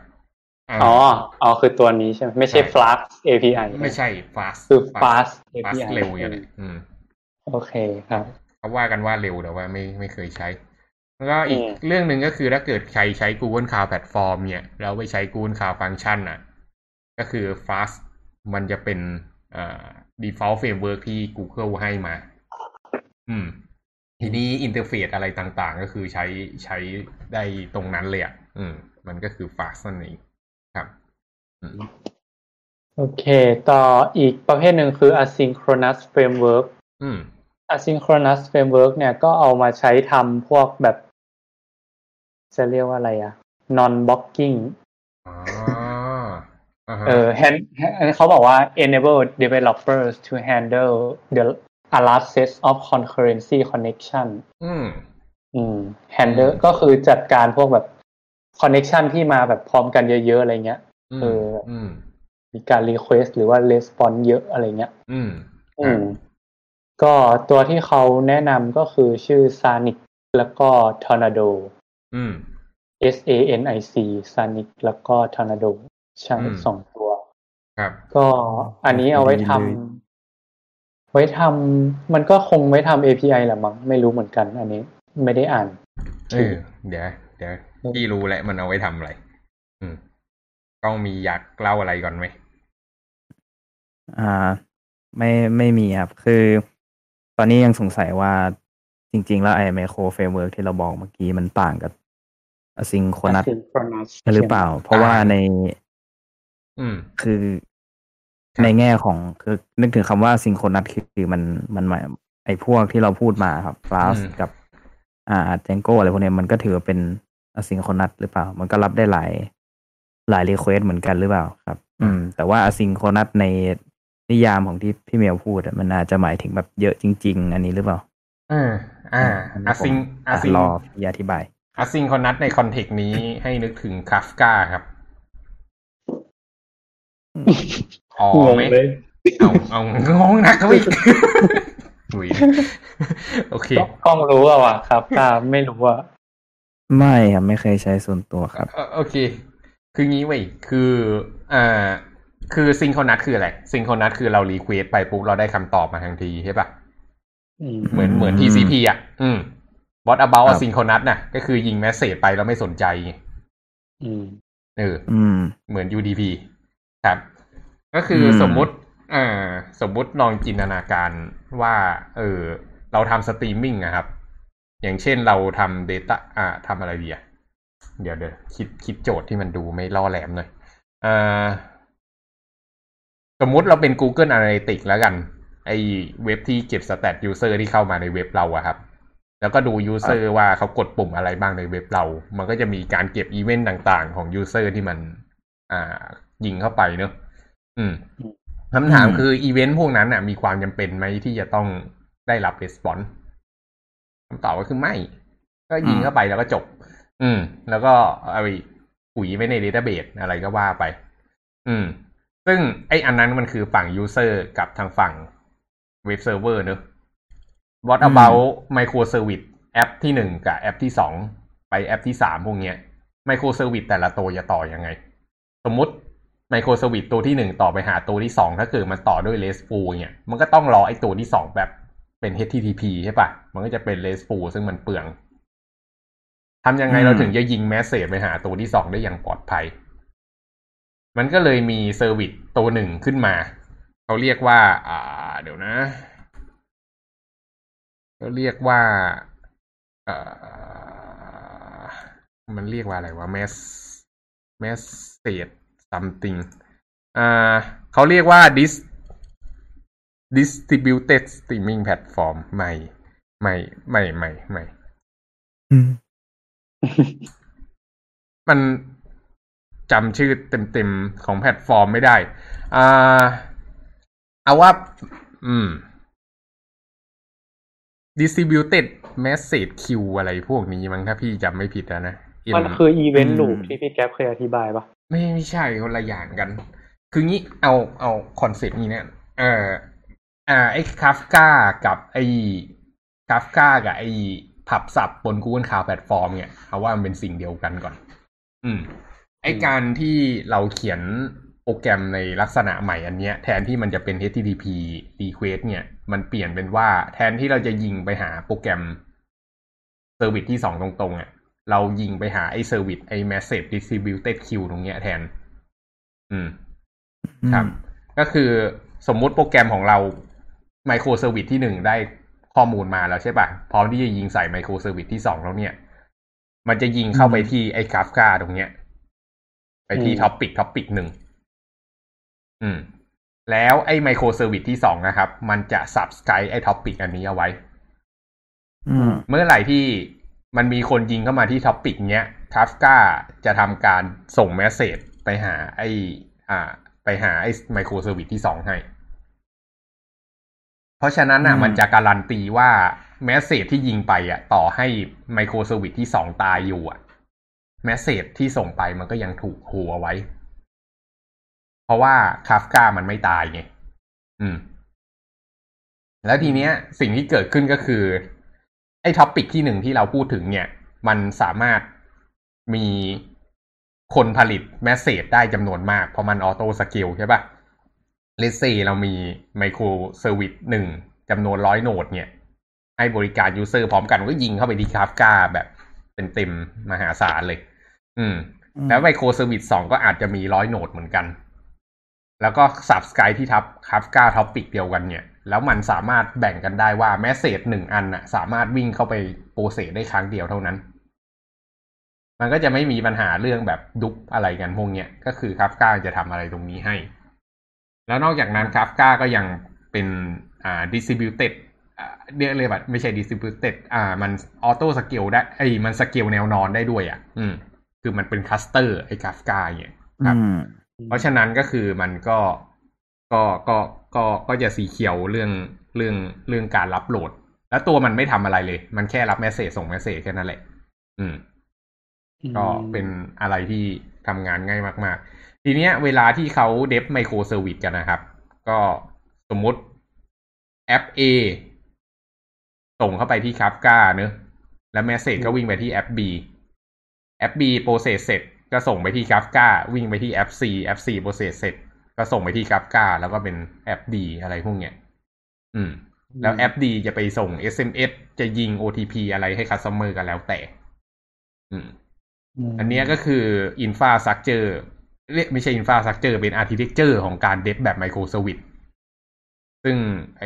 าอ๋ออ๋อคือตัวนี้ใช่ไหมไม่ใช่ใช่ Flux API ไม่ใช่ fast คือ Fast fast API เร็วอย่างเนี้ยอืมโอเคครับเขาว่ากันว่าเร็วแต่ว่าไม่ไม่เคยใช้ แล้วก็อีกอืมเรื่องหนึ่งก็คือถ้าเกิดใครใช้ Google Cloud Platform เนี่ยแล้วไปใช้ Google Cloud Function อะ ก็คือ fast มันจะเป็นอ่า default framework ที่ Google ให้มา อืม ทีนี้อินเทอร์เฟซอะไรต่างๆ ก็คือใช้ใช้ได้ตรงนั้นเลยอะอืม มันก็คือ fast นั่นเองครับอืมโอเค ต่ออีกประเภทหนึ่งคือ asynchronous framework อืม asynchronous framework เนี่ยก็เอามาใช้ทำพวกแบบ จะเรียกว่าอะไรอะ non blocking อ๋ออ่าฮะ เออ hand อันนี้เขาบอกว่า enable developers to handle the a large set of concurrency connection อืม อืม handle อืมก็คือจัดการพวกแบบ connection ที่มาแบบพร้อมกันเยอะๆ อะไรเงี้ยอืมเอออืมมีการ request หรือว่า response เยอะอะไรเงี้ย อืม อืม ก็ตัวที่เขาแนะนำก็คือชื่อ Sonic แล้วก็ Tornado อืม S A N I C Sonic แล้วก็ Tornado ใช่อืมสองตัว ครับ ก็อันนี้เอาไว้ทำไว้ทำมันก็คงไว้ทำ API แหละมั้งไม่รู้เหมือนกัน อันนี้ไม่ได้อ่านเออเดี๋ยวเดี๋ยวพี่รู้แล้วมันเอาไว้ทำอะไร อืมต้องมีอยากเล่าอะไรก่อนไหมอ่า ไม่ไม่มีครับ คือ ตอนนี้ยังสงสัยว่าจริง ๆ แล้วไอ้ microframework ที่เราบอกเมื่อกี้มันต่างกับ synchronous Asynchronous หรือเปล่า เพราะว่าในอืม คือครับในแง่ของคือนึกถึงคำว่า synchronous คือคือมันมันหมายไอ้พวกที่เราพูดมาครับ Flask อืมกับ อ่า Django อะไรพวกเนี้ยมันก็ถือว่าเป็น synchronous หรือเปล่า มันก็รับได้หลาย หลาย request เหมือนกันหรือเปล่าครับ อืม แต่ว่า synchronous ในนิยามของที่พี่เมียวพูดอะมันอาจจะหมายถึงแบบเยอะจริง ๆ อันนี้หรือเปล่าอ่าอ่าอันนี้อาซิงผม async รอพี่อธิบาย asynchronous ใน context นี้ให้นึกถึงคาฟกาครับ อ๋องงไหมเลยเอาเอางงหนักเขาอีกหุยโอเคกล้องรู้อะว่ะครับตาไม่รู้อะไม่ครับไม่เคยใช้ส่วนตัวครับเอ่อโอเค คืองี้เว้ยคืออ่าคือซิงโคนัทคืออะไรซิงโคนัทคือเรารีเควสไปปุ๊บเราได้คำตอบมาทันทีใช่ปะอืมเหมือนอืมเหมือน TCP อะ อืม what about ครับ asynchronous น่ะ ก็คือยิงแมสเซจไปแล้วไม่สนใจไงอืมเอออืมเหมือน UDP ครับ ก็คืออืมสมมุติอ่าสมมุติลองจินตนาการว่า เออ เราทำสตรีมมิ่งอะครับ อย่างเช่นเราทำ Data อ่าทำอะไรดีอะเดี๋ยวเดี๋ยวคิดคิดโจทย์ที่มันดูไม่ล่อแหลมหน่อยอ่าสมมุติเราเป็น Google Analytics แล้วกัน ไอ้เว็บที่เก็บ stat user ที่เข้ามาในเว็บเราอะครับ แล้วก็ดู user ว่าเขากดปุ่มอะไรบ้างในเว็บเรา มันก็จะมีการเก็บอีเวนต์ต่างๆ ของ user ที่มัน อ่า ยิงเข้าไปเนอะอืมคำถามอืมคืออีเวนต์พวกนั้นน่ะ มีความจำเป็นไหมที่จะต้องได้รับ response คำตอบก็คือไม่ ก็ยิงเข้าไปแล้วก็จบ อืม แล้วก็เอาไปปุ๋ยไว้ใน database อะไรก็ว่าไป อืม ซึ่งไอ้อันนั้นมันคือฝั่ง user กับทางฝั่ง web server เนอะ What อืม about microservice app ที่หนึ่งกับแอปที่สองไปแอปที่สามพวกเนี้ย microservice แต่ละตัวจะต่อยังไง สมมุติ microservice ตัวที่หนึ่งต่อไปหาตัวที่สองถ้าเกิดมันต่อด้วย RESTful เนี่ยมันก็ต้องรอไอ้ตัวที่สองแบบเป็น HTTP ใช่ปะมันก็จะเป็น RESTful ซึ่งมันเปลืองทำยังไงอืมเราถึงจะยิง message ไปหาตัวที่สองได้อย่างปลอดภัย มันก็เลยมี service ตัวหนึ่งขึ้นมา เขาเรียกว่า อ่า เดี๋ยวนะ เขาเรียกว่า เอ่อ มันเรียกว่าอะไรวะ mass message something อ่าเขาเรียกว่า dis distributed streaming platform ไม่ไม่ไม่ไม่ไม่อืมมันจำชื่อเต็มๆ ของแพลตฟอร์มไม่ได้อ่เอาว่า อืม distributed message queue อะไรพวกนี้มั้งถ้าพี่จำไม่ผิดนะนะ มันคืออีเวนอืม loop ที่พี่แก๊ปเคยอธิบายปะ ไม่ไม่ใช่คนละอย่างกัน คืองี้เอาเอา concept นี้เนี่ย เอออ่าไอ้คาฟกากับไอ้คาฟกากับไอ้ Pub/Sub บน Google Cloud Platform เนี่ยเอาว่ามันเป็นสิ่งเดียวกันก่อน อืม ไอ้การที่เราเขียนโปรแกรมในลักษณะใหม่อันเนี้ย แทนที่มันจะเป็น HTTP request เนี่ย มันเปลี่ยนเป็นว่าแทนที่เราจะยิงไปหาโปรแกรม service ที่สองตรงๆอะ เรายิงไปหาไอ้ service ไอ้ message distributed queue ตรงเนี้ยแทน อืม ครับ ก็คือสมมุติโปรแกรมของเรา microservice ที่หนึ่งได้ข้อมูลมาแล้วใช่ปะพร้อมที่จะยิงใส่ microservice ที่สองแล้วเนี่ย มันจะยิงเข้าไปที่ไอ้กราฟกาตรงเนี้ย ไปที่ topic topic หนึ่ง อืม แล้วไอ้ microservice ที่สองนะครับ มันจะ subscribe ไอ้ topic อันนี้เอาไว้อืมเมื่อไหร่ที่ มันมีคนยิงเข้ามาที่ topic เนี้ยคาฟกาจะทำการส่ง message ไปหาไออ่า ไปหาไอ microservice ที่สองให้ เพราะฉะนั้นอะอืมมันจะการันตีว่าmessage ที่ยิงไปอะ ต่อให้ microservice ที่สองตายอยู่อะ message ที่ส่งไปมันก็ยังถูกหัวไว้ เพราะว่าคาฟกามันไม่ตายไง อืม แล้วทีเนี้ย สิ่งที่เกิดขึ้นก็คือ ไอ้ topic ที่หนึ่งที่เราพูดถึงเนี่ย มันสามารถมีคนผลิต message ได้จำนวนมาก เพราะมัน auto scale ใช่ปะLet's say เรามี microservice หนึ่งจำนวนร้อย node เนี่ย ให้บริการ user พร้อมกันก็ยิงเข้าไปที่คาฟกาแบบเป็นเต็มๆมหาศาลเลย อืม แล้ว microservice สองก็อาจจะมีร้อย node เหมือนกัน แล้วก็ subscribe ที่ topic Kafka topic เดียวกันเนี่ย แล้วมันสามารถแบ่งกันได้ว่า message หนึ่งอันน่ะสามารถวิ่งเข้าไป process ได้ครั้งเดียวเท่านั้น มันก็จะไม่มีปัญหาเรื่องแบบ dup อะไรกันพวกเนี้ยก็คือ Kafka จะทำอะไรตรงนี้ให้ แล้วนอกจากนั้น Kafka ก็ยังเป็นอ่า distributed อ่าเรียกเลยแบบไม่ใช่ distributed อ่า มัน auto scale ได้ไอ้ยมัน scale แนวนอนได้ด้วยอะ อืม คือมันเป็น cluster ไอ้ Kafka เนี่ยครับอืมเพราะฉะนั้นก็คือมันก็ก็ก็ ก็ก็จะสีเขียวเรื่องเรื่องเรื่องการรับโหลด แล้วตัวมันไม่ทำอะไรเลย มันแค่รับเมสเซจส่งเมสเซจแค่นั้นแหละ อืม ก็เป็นอะไรที่ทำงานง่ายมาก ๆ ทีเนี้ย เวลาที่เขา dev microservice กันนะครับ ก็สมมุติแอป A ส่งเข้าไปที่ Kafka เนอะแล้ว message ก็วิ่งไปที่แอป B แอป B โปรเซสเสร็จก็ส่งไปที่ Kafka วิ่งไปที่แอป C แอป C process เสร็จ ก็ส่งไปที่ Kafka แล้วก็เป็นแอป D อะไรพวกเนี้ยอืม แล้วแอป D จะไปส่ง SMS จะยิง OTP อะไรให้ customer กันแล้วแต่ อืม อันเนี้ยก็คือ infrastructure เรียกไม่ใช่ infrastructure เป็น architecture ของการเดฟแบบ microservice ซึ่งไอ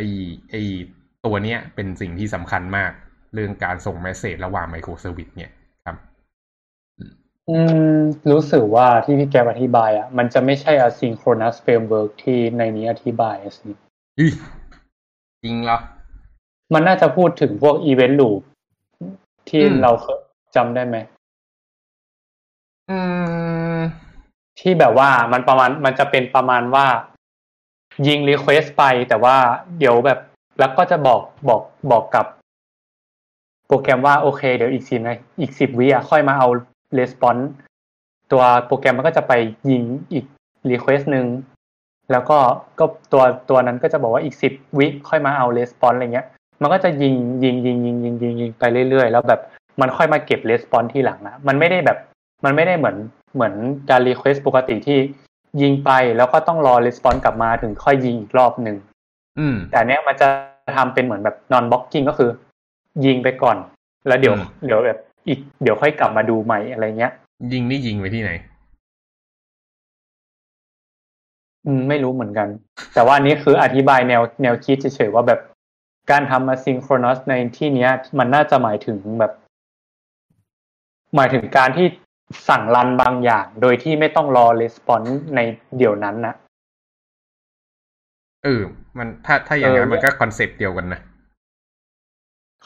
ไอตัวเนี้ยเป็นสิ่งที่สำคัญมาก เรื่องการส่งเมสเซจระหว่างไมโครเซอร์วิสเนี่ยครับ อืมรู้สึกว่าที่พี่แกอธิบายอะมันจะไม่ใช่ asynchronous framework ที่ในนี้อธิบายสิอุ๊ยจริงเหรอมันน่าจะพูดถึงพวก event loop ที่อืมเราเคยจำได้ไหมอืมที่แบบว่ามันประมาณมันจะเป็นประมาณว่า ยิง request ไปแต่ว่าเดี๋ยวแบบแล้วก็จะบอกบอกบอกกับโปรแกรมว่าโอเคเดี๋ยวอีกสิบนะอีกสิบวิอะค่อยมาเอา response ตัวโปรแกรมมันก็จะไปยิงอีก request หนึ่งแล้วก็ก็ตัวตัวนั้นก็จะบอกว่าอีกสิบวิค่อยมาเอา response อะไรเงี้ย มันก็จะยิงยิงยิงยิงยิงยิงยิงไปเรื่อยๆ แล้วแบบมันค่อยมาเก็บ response ที่หลังนะมันไม่ได้แบบมันไม่ได้เหมือนเหมือนการ request ปกติที่ยิงไปแล้วก็ต้องรอ response กลับมาถึงค่อยยิงอีกรอบหนึ่งอืมแต่อันเนี้ยมันจะทำเป็นเหมือนแบบ non blocking ก็คือ ยิงไปก่อน แล้วเดี๋ยวอืมเดี๋ยวแบบ อีกเดี๋ยวค่อยกลับมาดูใหม่อะไรเงี้ย ยิงนี่ยิงไปที่ไหน อืมไม่รู้เหมือนกัน แต่ว่าอันนี้คืออธิบายแนวแนวคิดเฉยๆว่าแบบการทำมา synchronous ในที่เนี้ย มันน่าจะหมายถึงแบบ หมายถึงการที่สั่งรันบางอย่าง โดยที่ไม่ต้องรอ response ในเดี๋ยวนั้นนะเออ มันถ้าถ้าอย่างนั้นเออมันก็คอนเซปต์เดียวกันนะ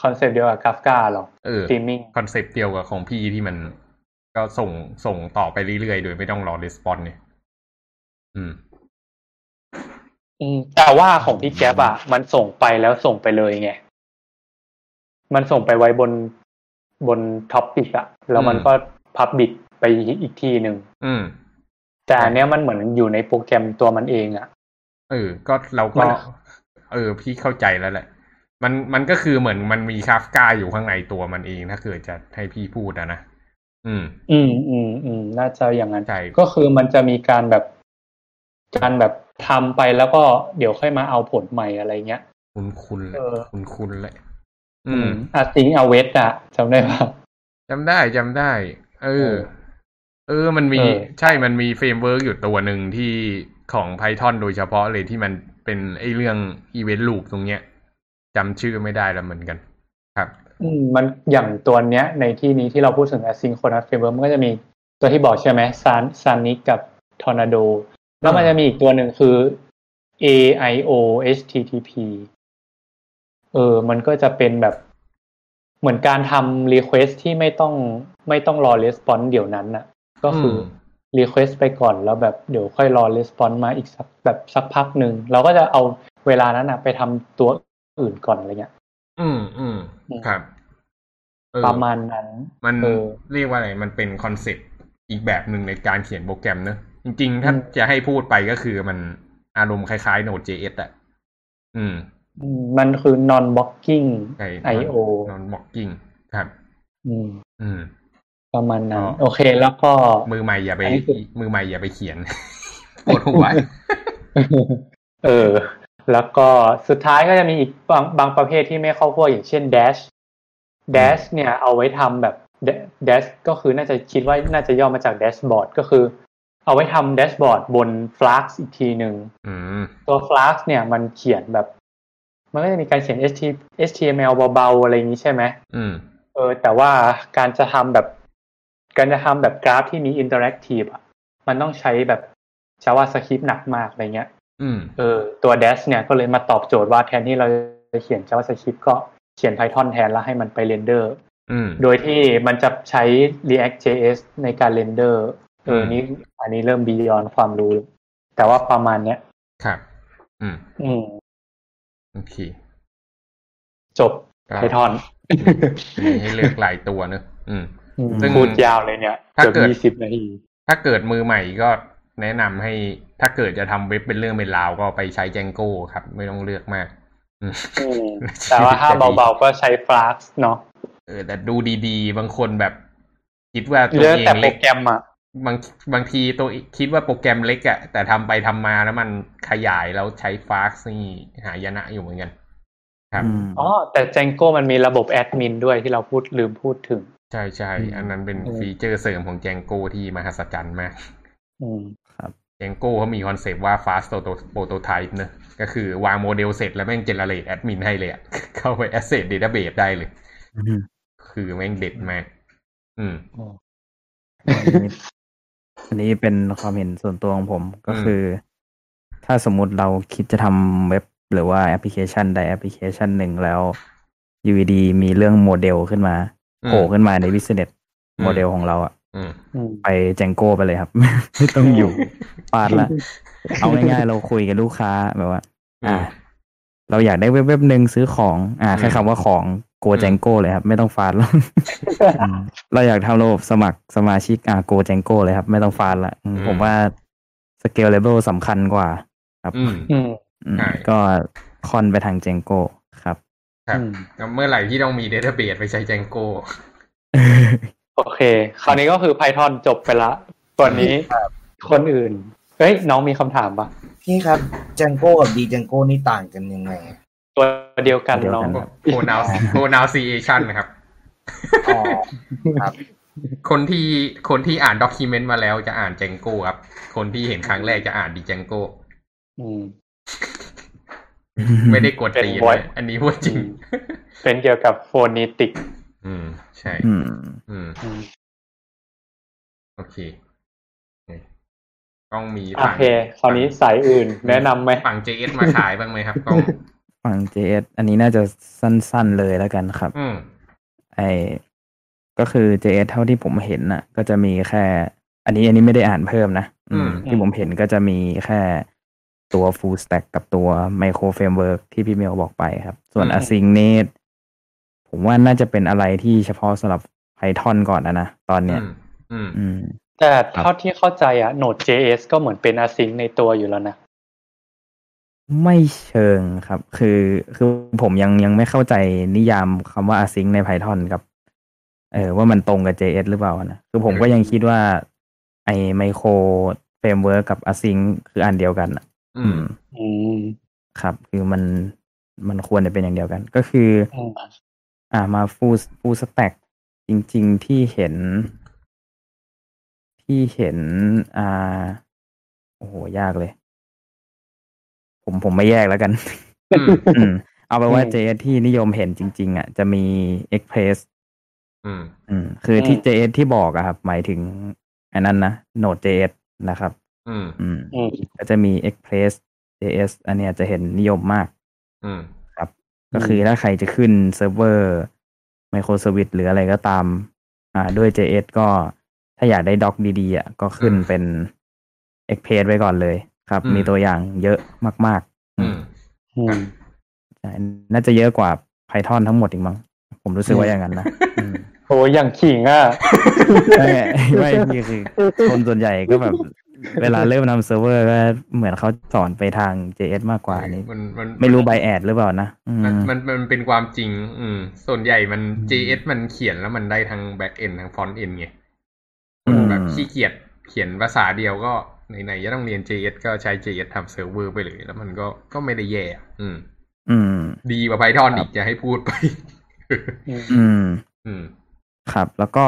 concept เดียวกับ Kafka หรอเออ streaming concept เดียวกับของพี่ที่มันก็ส่งส่งต่อไปเรื่อยๆ โดยไม่ต้องรอ response เนี่ย อืม อืม แต่ว่าของพี่แก๊ปอะมันส่งไปแล้วส่งไปเลยไง มันส่งไปไว้บนบน topic อะแล้วมันอืมก็พับบิ c ไปอีกทีหนึ่ง อืม แต่อันเนี้ยมันเหมือนอยู่ในโปรแกรมตัวมันเองอะเออ ก็เราก็เนาะเออ พี่เข้าใจแล้วแหละ มันมันก็คือเหมือนมันมีคาฟกาอยู่ข้างในตัวมันเองถ้าเกิดจะให้พี่พูดอะนะอืม อืมอืมอืมน่าจะอย่างนั้นใช่ก็คือมันจะมีการแบบการแบบทำไปแล้วก็เดี๋ยวค่อยมาเอาผลใหม่อะไรเงี้ย คุณคุณเลเอยอคุณคุณเลยอือืมมอาติงเอาเวสอะจำได้ปะจำได้จำได้ เออ เออเออมันมีเออใช่มันมี framework อยู่ตัวหนึ่งที่ของ Python โดยเฉพาะเลยที่มันเป็นไอเรื่อง Event Loop ตรงเนี้ย จำชื่อไม่ได้แล้วเหมือนกัน ครับอืมมันอย่างตัวเนี้ย ในที่นี้ที่เราพูดถึง asynchronous framework มันก็จะมีตัวที่บอกใช่ไหมซานซานิกกับ tornado แล้วมันจะมีอีกตัวหนึ่งคือ AIO HTTP เออ มันก็จะเป็นแบบเหมือนการทำ request ที่ไม่ต้องไม่ต้องรอ response เดี๋ยวนั้นน่ะ ก็คือ request ไปก่อนแล้วแบบเดี๋ยวค่อยรอ response มาอีกสักแบบสักพักหนึ่งเราก็จะเอาเวลานั้นน่ะไปทำตัว อื่นก่อนอะไรเงี้ย อืมอืมอืมครับเออประมาณนั้น มันเออเรียกว่าอะไร มันเป็น conceptอีกแบบหนึ่งในการเขียนโปรแกรมเนอะจริงๆ ถ้าอืมจะให้พูดไปก็คือมันอารมณ์คล้ายๆ Node.js อะ อืมอืมมันคือ non blocking ใช่ IO นอนบอกกิ้งครับ อืม อืม ประมาณนั้นอ๋อโอเค แล้วก็ มือใหม่อย่าไปอันนี้คือมือใหม่อย่าไปเขียนปวดหัวเออ แล้วก็สุดท้ายก็จะมีอีกบางบางประเภทที่ไม่เข้าพวกอย่างเช่น dash dash เนี่ยเอาไว้ทำแบบ dash ก็คือน่าจะคิดว่าน่าจะย่อมาจาก dashboard ก็คือ เอาไว้ทำ dashboard บน Flux อีกทีหนึ่งอืมตัว Flux เนี่ยมันเขียนแบบ มันก็จะมีการเขียน HTML เบาๆอะไรอย่างนี้ใช่ไหมอืมเออ แต่ว่าการจะทำแบบ การจะทำแบบกราฟที่มี interactive อะมันต้องใช้แบบ JavaScript หนักมากอะไรเงี้ยอืม เออตัว Dash เนี่ยก็เลยมาตอบโจทย์ว่าแทนที่เราจะเขียน JavaScript ก็เขียน Python แทนแล้วให้มันไป render อืมโดยที่มันจะใช้ React JS ในการเรนเดอร์เอออืมนี่อันนี้เริ่ม beyond ความรู้ แต่ว่าประมาณเนี้ยครับ อืม อืมโอเค จบก็ Python มีให้เลือกหลายตัวเนอะอืมอืมซึ่งพูดยาวเลยเนี่ยถ้าเกือบเกิดยี่สิบนาที ถ้าเกิดมือใหม่ก็ แนะนำให้ถ้าเกิดจะทำเว็บเป็นเรื่องเป็นราวก็ไปใช้ Django ครับ ไม่ต้องเลือกมากอืมอืมแต่ว่าถ้าเบาๆก็ใช้ Flux เนาะเออแต่ดูดีๆ บางคนแบบ คิดว่าตัวเลือกเองแต่โปรเล็กแกรมอะบางบางทีตัวคิดว่าโปรแกรมเล็กอะแต่ทำไปทำมาแล้วมันขยายแล้วใช้ฟาร์กนี่หายนะอยู่เหมือนกัน ครับอืมอ๋อแต่ Django มันมีระบบแอดมินด้วยที่เราพูดลืมพูดถึง ใช่ใช่อืมอันนั้นเป็นอืมฟีเจอร์เสริมของ Django ที่มหัศจรรย์มาก อืมครับ Django เขามีคอนเซปต์ว่า fast prototype เนอะก็คือวางโมเดลเสร็จแล้วแม่ง generate admin ให้เลยอะเข้าไป access database ได้เลยอืมคือแม่งเด็ดมาก อืมอันนี้อันนี้เป็นความเห็นส่วนตัวของผมก็คือ ถ้าสมมุติเราคิดจะทำเว็บหรือว่าแอปพลิเคชันใดแอปพลิเคชันหนึ่งแล้ว UVD มีเรื่องโมเดลขึ้นมาอืมโผล่ขึ้นมาใน business อืมโมเดลของเราอะอืมอืม ไปแจงโก้ไปเลยครับ ไม่ต้องอยู่ปาดละ เอาง่ายๆเราคุยกับลูกค้าแบบว่า อ่า เราอยากได้เว็บเว็บหนึ่งซื้อของ อ่าแค่คำว่าของโกแจงโก้เลยครับ ไม่ต้องฟาดแล้วอืมเราอยากทำระบบสมัครสมาชิกอ่าโกแจงโก้เลยครับ ไม่ต้องฟาดละอืมอืมผมว่า scalable สำคัญกว่า ครับอืมอืมอืมใช่ก็คอนไปทางเจงโก้ครับครับอืมแล้วเมื่อไหร่ที่ต้องมี database ไปใช้ Django โอเค คราวนี้ก็คือ Python จบไปละตัวนี้คนอื่น เฮ้ย น้องมีคำถามปะพี่ครับ Django กับ D Django นี่ต่างกันยังไง ตัวเดียวกันเดียวน้อกังน pronoun- pronunciation นะครับอ๋อครับคนที่คนที่อ่านด็อกิเมนต์มาแล้วจะอ่าน Django ครับ คนที่เห็นครั้งแรกจะอ่าน d Django อืมไม่ได้กดตีนเป็น voice นะอันนี้พูดจริง เป็นเกี่ยวกับโฟนิติก อืม ใช่อืมอืม อืม โอเค ต้องมีโอเค คราวนี้สายอื่น แนะนำไหมฝั่ง JS มาขายบ้างไหมครับต้อง ฝั่ง JS อันนี้น่าจะสั้นๆเลยแล้วกันครับ อืม ไอก็คือ JS เท่าที่ผมเห็นน่ะ ก็จะมีแค่ อันนี้อันนี้ไม่ได้อ่านเพิ่มนะอืมอืมที่ผมเห็นก็จะมีแค่ตัว full stack กับตัว micro framework ที่พี่เมลบอกไปครับ ส่วน async นี่ ผมว่าน่าจะเป็นอะไรที่เฉพาะสำหรับ Python ก่อนนะนะตอนเนี้ยอืมอืมอืมแต่เท่าที่เข้าใจอะ Node.js ก็เหมือนเป็น async ในตัวอยู่แล้วนะ ไม่เชิงครับ คือคือผมยังยังไม่เข้าใจนิยามคำว่า async ใน Python กับ เออว่ามันตรงกับ JS หรือเปล่านะ คือผมก็ยังคิดว่า ไอ้ micro framework กับ async คืออันเดียวกันอะอืม อืม ครับ คือมันมันควรจะเป็นอย่างเดียวกัน ก็คือ อืมอ่ามา full full stack จริง ๆที่เห็น ที่เห็น อ่า โอ้โห ยากเลย ผมผมไม่แยกแล้วกัน อืมอืมเอาไปนว่าอืม JS ที่นิยมเห็นจริง ๆ อะ จะมี Express อืม อืม คือที่อืม JS ที่บอกอะครับ หมายถึงอันนั้นนะ Node.js นะครับ อืม อืมอืมก็จะมี Express JS อันเนี้ยจะเห็นนิยมมาก อืมครับ ก็คือถ้าใครจะขึ้นเซิร์ฟเวอร์ Microservice หรืออะไรก็ตาม อ่า ด้วย JS ก็ถ้าอยากได้ doc ดีๆอะก็ขึ้นอืมเป็น Express ไว้ก่อนเลยครับอืมมีตัวอย่างเยอะมากๆอือืมมอืมใช่น่าจะเยอะกว่า Python ทั้งหมดอีกมั้ง ผมรู้สึกว่าอย่างนั้นนะอืมโอ้อย่างขิงอะ ไม่ไม่พี่คือคนส่วนใหญ่ก็แบบ เวลาเริ่มทำเซิร์ฟเวอร์ก็เหมือนเขาสอนไปทาง JS มากกว่านี้มันมันไม่รู้ bias หรือเปล่านะอืมมันมันมันเป็นความจริง อืม ส่วนใหญ่มันอืม JS มันเขียนแล้วมันได้ทั้ง back end ทั้ง front end ไงอืมแบบขี้เกียจเขียนภาษาเดียวก็ไหนๆจะต้องเรียน JS ก็ใช้ JS ทำเซิร์ฟเวอร์ไปเลย แล้วมันก็ก็ไม่ได้แย่ อืม อืม ดีกว่า Python ครับอีกจะให้พูดไป อืม อืม ครับ แล้วก็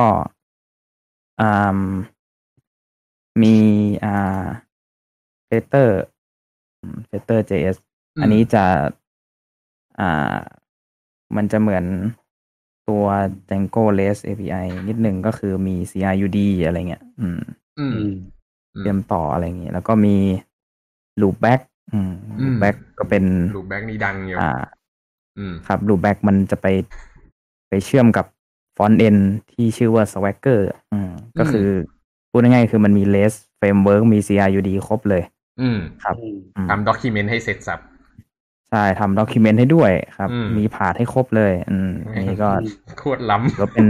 อ่า มีอ่าเฟเตอร์เฟเตอร์ JS อืมอันนี้จะอ่า มันจะเหมือนตัว Django REST API นิดหนึ่งก็คือมี CRUD อะไรเงี้ย อืม อืมอืมเตรียมต่ออะไรอย่างงี้แล้วก็มี loopback อืมอืม loopback ก็เป็นลูปแบ็กนี่ดังอยู่อ่า อืม ครับ loopback มันจะไปไปเชื่อมกับฟอนต์ end ที่ชื่อว่า swagger อืม ก็คือ พูดง่ายๆคือมันมี REST framework มี CRUD ครบเลย อืมครับอืมอืมทำด็อกิเมนต์ให้เสร็จสับใช่ทำ document ให้ด้วยครับอืมมีพาดให้ครบเลย อืมอันนี้ก็โคตรล้ำก็เป็น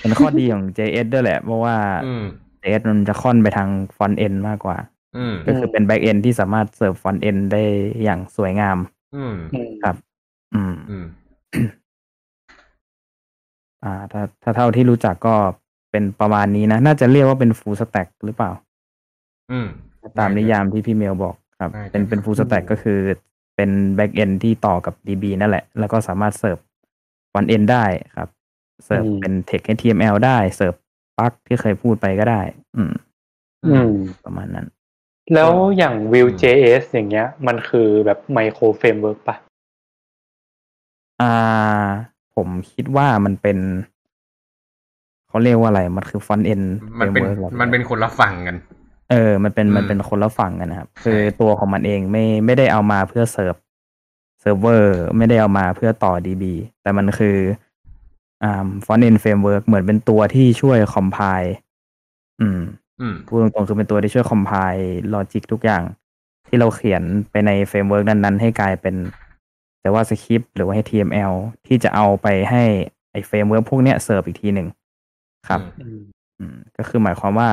เป็นข้อดีของ JS ด้วยแหละ เพราะว่าอืม JS มันจะค่อนไปทางฟอนต์ end มากกว่าอืมก็คือเป็น back end ที่สามารถเสิร์ฟฟอนต์ end ได้อย่างสวยงาม อืมอืมครับอืมอืม อ่า ถ้าถ้าเท่าที่รู้จักก็ เป็นประมาณนี้นะ น่าจะเรียกว่าเป็น full stack หรือเปล่า อืม ตามนิยามที่พี่เมลบอกครับใช่เป็นเป็น full stack ก็คือเป็น back end ที่ต่อกับ DB นั่นแหละ แล้วก็สามารถเสิร์ฟ front end ได้ครับ เสิร์ฟอืมเป็น text HTML ได้ serve Pug ที่เคยพูดไปก็ได้ อืม อืม ประมาณนั้น แล้วอย่าง Vue.js อย่างเงี้ย มันคือแบบ micro framework ปะอ่า ผมคิดว่ามันเป็น เขาเรียกว่าอะไร มันคือ front end มันเป็นมันเป็นคนละฝั่งกัน เออ มันเป็นอืมมันเป็นคนละฝั่งกันนะครับใช่คือตัวของมันเองไม่ไม่ได้เอามาเพื่อเสิร์ฟเซิร์ฟเวอร์ไม่ได้เอามาเพื่อต่อ DB แต่มันคืออ่า front end framework เหมือนเป็นตัวที่ช่วย compile อืมอืมพูดตรงๆคือเป็นตัวที่ช่วย compile logic ทุกอย่าง ที่เราเขียนไปใน framework นั้นๆ ให้กลายเป็น JavaScript หรือว่า HTML ที่จะเอาไปให้ไอ framework พวกเนี้ยเสิร์ฟอีกทีหนึ่ง ครับอืมอืมก็คือหมายความว่า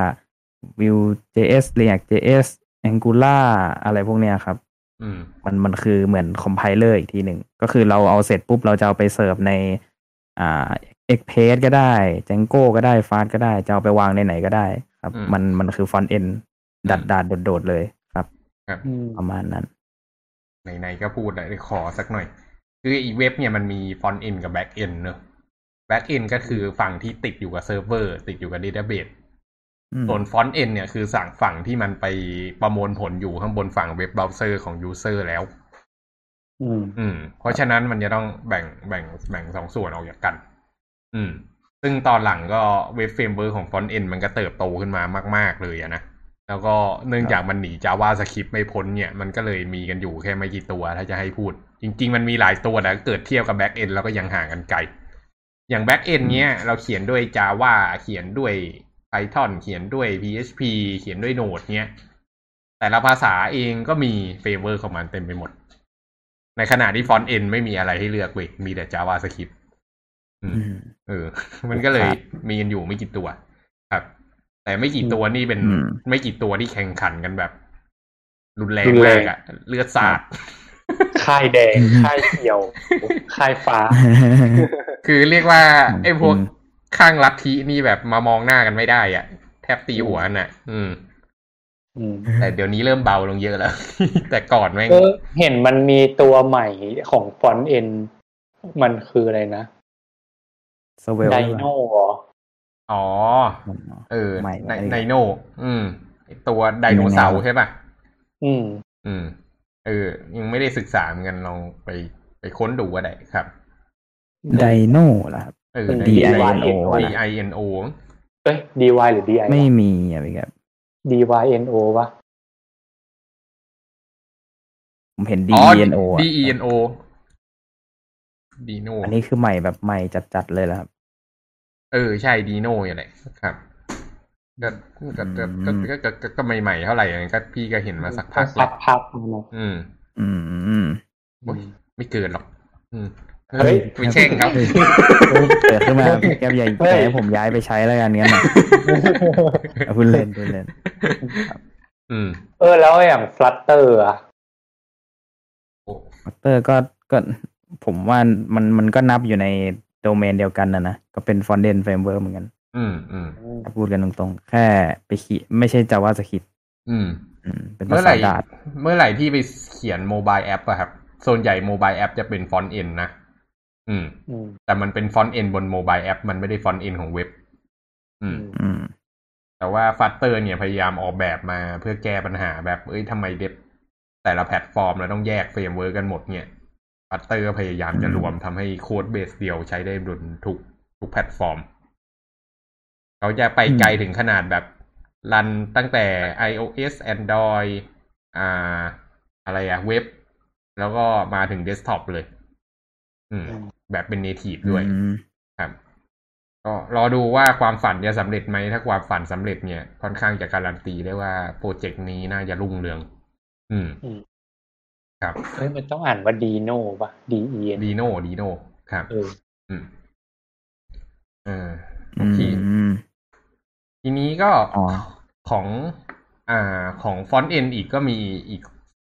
Vue.js React.js Angular อะไรพวกเนี้ยครับอืมมันมันคือเหมือน compiler อีกทีหนึ่ง ก็คือเราเอาเสร็จปุ๊บเราจะเอาไปเสิร์ฟในอ่า Express ก็ได้ Django ก็ได้ Fast ก็ได้ จะเอาไปวางในไหนก็ได้ ครับอืมมันมันคือ front end โดดๆเลยครับอืมประมาณนั้นไหนๆก็พูดเลยขอสักหน่อย คืออีเว็บเนี่ยมันมี front end กับ back end เนอะ back end ก็คือฝั่งที่ติดอยู่กับเซิร์ฟเวอร์ ติดอยู่กับ database อืมส่วน front end เนี่ยคือสั่งฝั่งที่มันไปประมวลผลอยู่ข้างบนฝั่ง web browser ของ user แล้ว อืม อืม เพราะฉะนั้นมันจะต้องแบ่งแบ่งแบ่งสองส่วนออกจากกัน อืม ซึ่งตอนหลังก็ web framework ของ front end มันก็เติบโตขึ้นมามาก ๆ เลยอะนะ แล้วก็เนื่องจากมันหนี JavaScript ไม่พ้นเนี่ย มันก็เลยมีกันอยู่แค่ไม่กี่ตัวถ้าจะให้พูด จริง ๆ มันมีหลายตัวแต่เกิดเทียบกับ Back End แล้วก็ยังห่างกันไกล อย่าง Back End เนี้ยเราเขียนด้วย Java เขียนด้วย Python เขียนด้วย PHP เขียนด้วย Node เนี้ย แต่ละภาษาเองก็มี framework ของมันเต็มไปหมด ในขณะที่ front end ไม่มีอะไรให้เลือกเว้ยมีแต่ JavaScript อืมอืมเออ มันก็เลยครับมีกันอยู่ไม่กี่ตัว ครับ แต่ไม่กี่ตัวนี่เป็นอืมไม่กี่ตัวที่แข่งขันกันแบบ รุนแรงรุนแรมางกอะเลือดสาด ค่ายแดง ค่ายเขียว ค่ายฟ้า คือเรียกว่าของไอ้พวกจริงข้างลัทธินี่แบบมามองหน้ากันไม่ได้อะ แทบตีหัวกันอะอืมอืมแต่เดี๋ยวนี้เริ่มเบาลงเยอะแล้ว แต่ก่อนแม่งเออเห็นมันมีตัวใหม่ของฟอนต์เอ็นมันคืออะไรนะสเวลไดโนเหรออ๋อ เออใหม่ไดอะไรไดโนอืมไอ้ตัวไดโนเสาร์ใช่ป่ะ อืม อืม เออ ยังไม่ได้ศึกษาเหมือนกันลองไปไปค้นดูก็ได้ครับไดโน่ล่ะครับเออ D I N O D นะ I N O เอ้ย DY หรือ DI ไม่มีอะพี่ครับ DYNO วะผมเห็น D อ๋อ E N O อะ D E N O ดีโนอันนี้คือใหม่แบบใหม่จัดๆเลยแล้วครับ เออ ใช่ดีโนอย่างไรครับ ก็ก็ก็ก็ก็ก็ใหม่ๆเท่าไหร่ก็พี่ก็เห็นมาสักพักสักพักแล้วอืม อืมอืมไม่เกินหรอกเฮ้ยไม่เช่งครับเกิดขึ้นมาแก้วใหญ่แก้ผมย้ายไปใช้แล้วกันเนี้ยนะพูดเล่นพูดเล่นอืม เออแล้วอย่างฟลัตเตอร์อะฟลัตเตอร์ก็ก็ผมว่ามันมันก็นับอยู่ในโดเมนเดียวกันนะนะก็เป็นฟอนเดนเฟรมเวิร์เหมือนกัน อืมอืมถ้าพูดกันตรงๆ แค่ไปขีไม่ใช่จาวาสคริปอืม อืม เป็นเมื่ภาอไหษาร่ดาดเมื่อไหร่ที่ไปเขียนโมบายแอปอะครับ ส่วนใหญ่โมบายแอปจะเป็นฟอนต์เอ็นนะ อืม อืมแต่มันเป็นฟอนต์เอ็นบนโมบายแอป มันไม่ได้ฟอนต์เอ็นของเว็บ อืมอืม แต่ว่าฟัตเตอร์เนี่ยพยายามออกแบบมาเพื่อแก้ปัญหาแบบ เอ้ยทำไมเด็บแต่ละแพลตฟอร์มเราต้องแยกเฟรมเวิร์กกันหมดเนี่ยFlutter พยายามจะรวมทำให้ codebase เดียวใช้ได้บนทุกทุกแพลตฟอร์ม เขาจะไปไกลถึงขนาดแบบ run ตั้งแต่ iOS Android อ่า อะไรอะเว็บ แล้วก็มาถึงเดสก์ท็อปเลย อืมอืมแบบเป็น native ด้วยอืมครับ ก็รอดูว่าความฝันจะสำเร็จไหม ถ้าความฝันสำเร็จเนี่ย ค่อนข้างจะการันตีได้ว่าโปรเจกต์นี้น่าจะรุ่งเรือง อืมอืมครับ เฮ้ย มันต้องอ่านว่า Dino ป่ะ D E N ดีโนดีโนครับเอออืม เออโออืเคมทีนี้ก็อ๋อของอ่าของฟอนต์เอ็นอีกก็มีอีก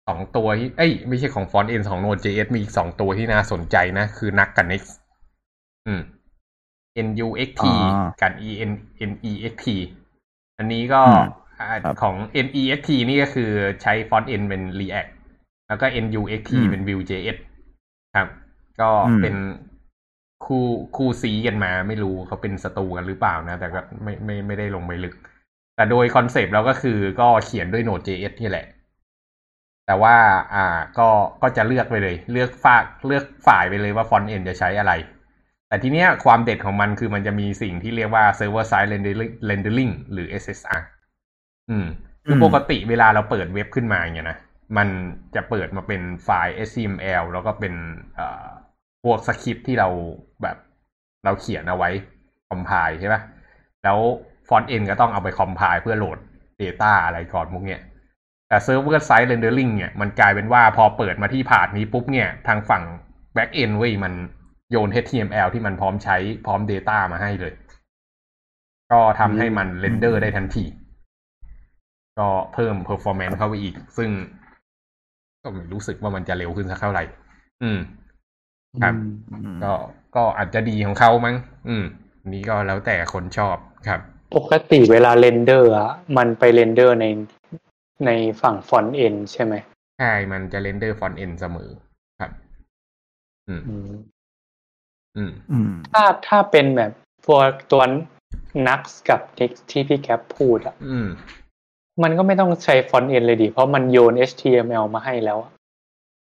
สองตัวที่เอ้ยไม่ใช่ของฟอนต์เอ็นของ Node.js มีอีกสองตัวที่น่าสนใจนะ คือนักกับ next อืม NUXT อ๋อกับ EN NEXT อันนี้ก็อืมอ่าครับของ NEXT นี่ก็คือใช้ front end เป็น React แล้วก็ NUXT อืมเป็น Vue.js ครับ ก็อืมเป็น คู่คู่ซีกันมา ไม่รู้เขาเป็นศัตรูกันหรือเปล่านะ แต่ก็ไม่ไม่ไม่ได้ลงไปลึก แต่โดยคอนเซปต์เราก็คือก็เขียนด้วย Node.js นี่แหละ แต่ว่าอ่าก็ก็จะเลือกไปเลย เลือกฝักเลือกฝ่ายไปเลยว่า front end จะใช้อะไร แต่ทีเนี้ยความเด็ดของมันคือมันจะมีสิ่งที่เรียกว่า server side rendering หรือ SSR อืมคือปกติเวลาเราเปิดเว็บขึ้นมาเนี่ยนะมันจะเปิดมาเป็นไฟล์ HTML แล้วก็เป็นอ่อ พวกสคริปต์ที่เราแบบเราเขียนเอาไว้ compile ใช่ปะแล้ว front end ก็ต้องเอาไป compile เพื่อโหลด Data อะไรก่อนพวกเนี้ยแต่ Server Side Rendering เนี่ยมันกลายเป็นว่าพอเปิดมาที่ path นี้ปุ๊บเนี่ย ทางฝั่ง Back End เว้ยมันโยน HTML ที่มันพร้อมใช้พร้อม Data มาให้เลย ก็ทำให้มัน render ได้ทันที ก็เพิ่ม performance เข้าไปอีก ซึ่งก็ไม่รู้สึกว่ามันจะเร็วขึ้นสักเท่าไหร่ อืม ครับอืมก็ก็อาจจะดีของเขามั้ง อืมอันนี้ก็แล้วแต่คนชอบครับ ปกติเวลา render อะมันไป render ในในฝั่งฟอนต์เอนใช่ไหมใช่ มันจะเรนเดอร์ฟอนต์เอนเสมอครับอืมอืมอืม อืม ถ้าถ้าเป็นแบบพวกตัวนักกับ text ที่พี่แคปพูดอะอืมมันก็ไม่ต้องใช้ Front End เลยดิ เพราะมันโยน HTML มาให้แล้วอะ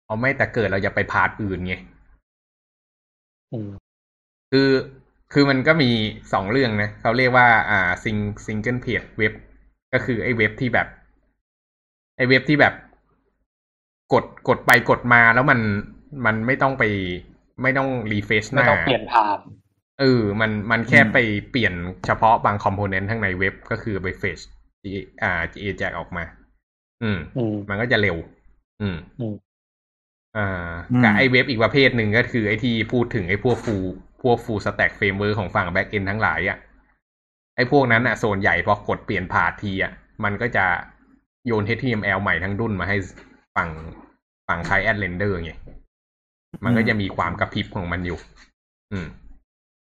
เอาไม่แต่เกิดเราจะไป path อื่นไง อืม คือ คือมันก็มีสองเรื่องนะ เขาเรียกว่า อ่า sing Single Page เว็บ ก็คือไอ้เว็บที่แบบ ไอ้เว็บที่แบบ กด กดไปกดมาแล้วมัน มันไม่ต้องไป ไม่ต้อง refresh หไม่ต้องเปลี่ยนผ่านเออ มัน มันแค่ไปเปลี่ยนเฉพาะบาง component ข้างในเว็บ ก็คือไปเฟชอ่า GA แจกออกมา อืมอืมมันก็จะเร็ว อืม อืมอ่าอืมกับไอ้เว็บอีกประเภทหนึ่งก็คือไอ้ที่พูดถึงไอ้พวก fullพวก full stack framework ของฝั่ง Back End ทั้งหลายอะไอพวกนั้นอะส่วนใหญ่พอกดเปลี่ยน path ทีอะมันก็จะโยน HTML ใหม่ทั้งดุ้นมาให้ฝั่งฝั่ง client render ไงมันก็จะมีความกระพริบของมันอยู่ อืม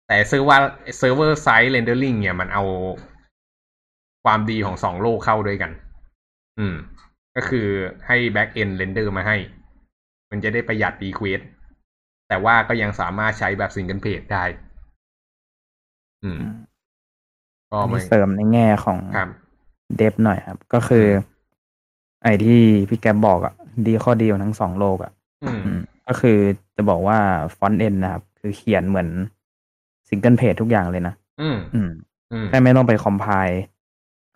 แต่ serv ว่า Server Side Rendering เนี่ยมันเอาความดีของสองโลกเข้าด้วยกัน อืม ก็คือให้ Back End render มาให้ มันจะได้ประหยัด request แต่ว่าก็ยังสามารถใช้แบบ Single Page ได้ อืมก็อันไม่นี้เสริมในแง่ของครับเดฟหน่อยครับ ก็คือ ไอ้ที่พี่แกบอกอะดีข้อดีของทั้งสองโลกอะอืมอืมก็คือจะบอกว่า Front End นะครับ คือเขียนเหมือน Single Page ทุกอย่างเลยนะอืมอืมอืมแค่ไม่ต้องไป compile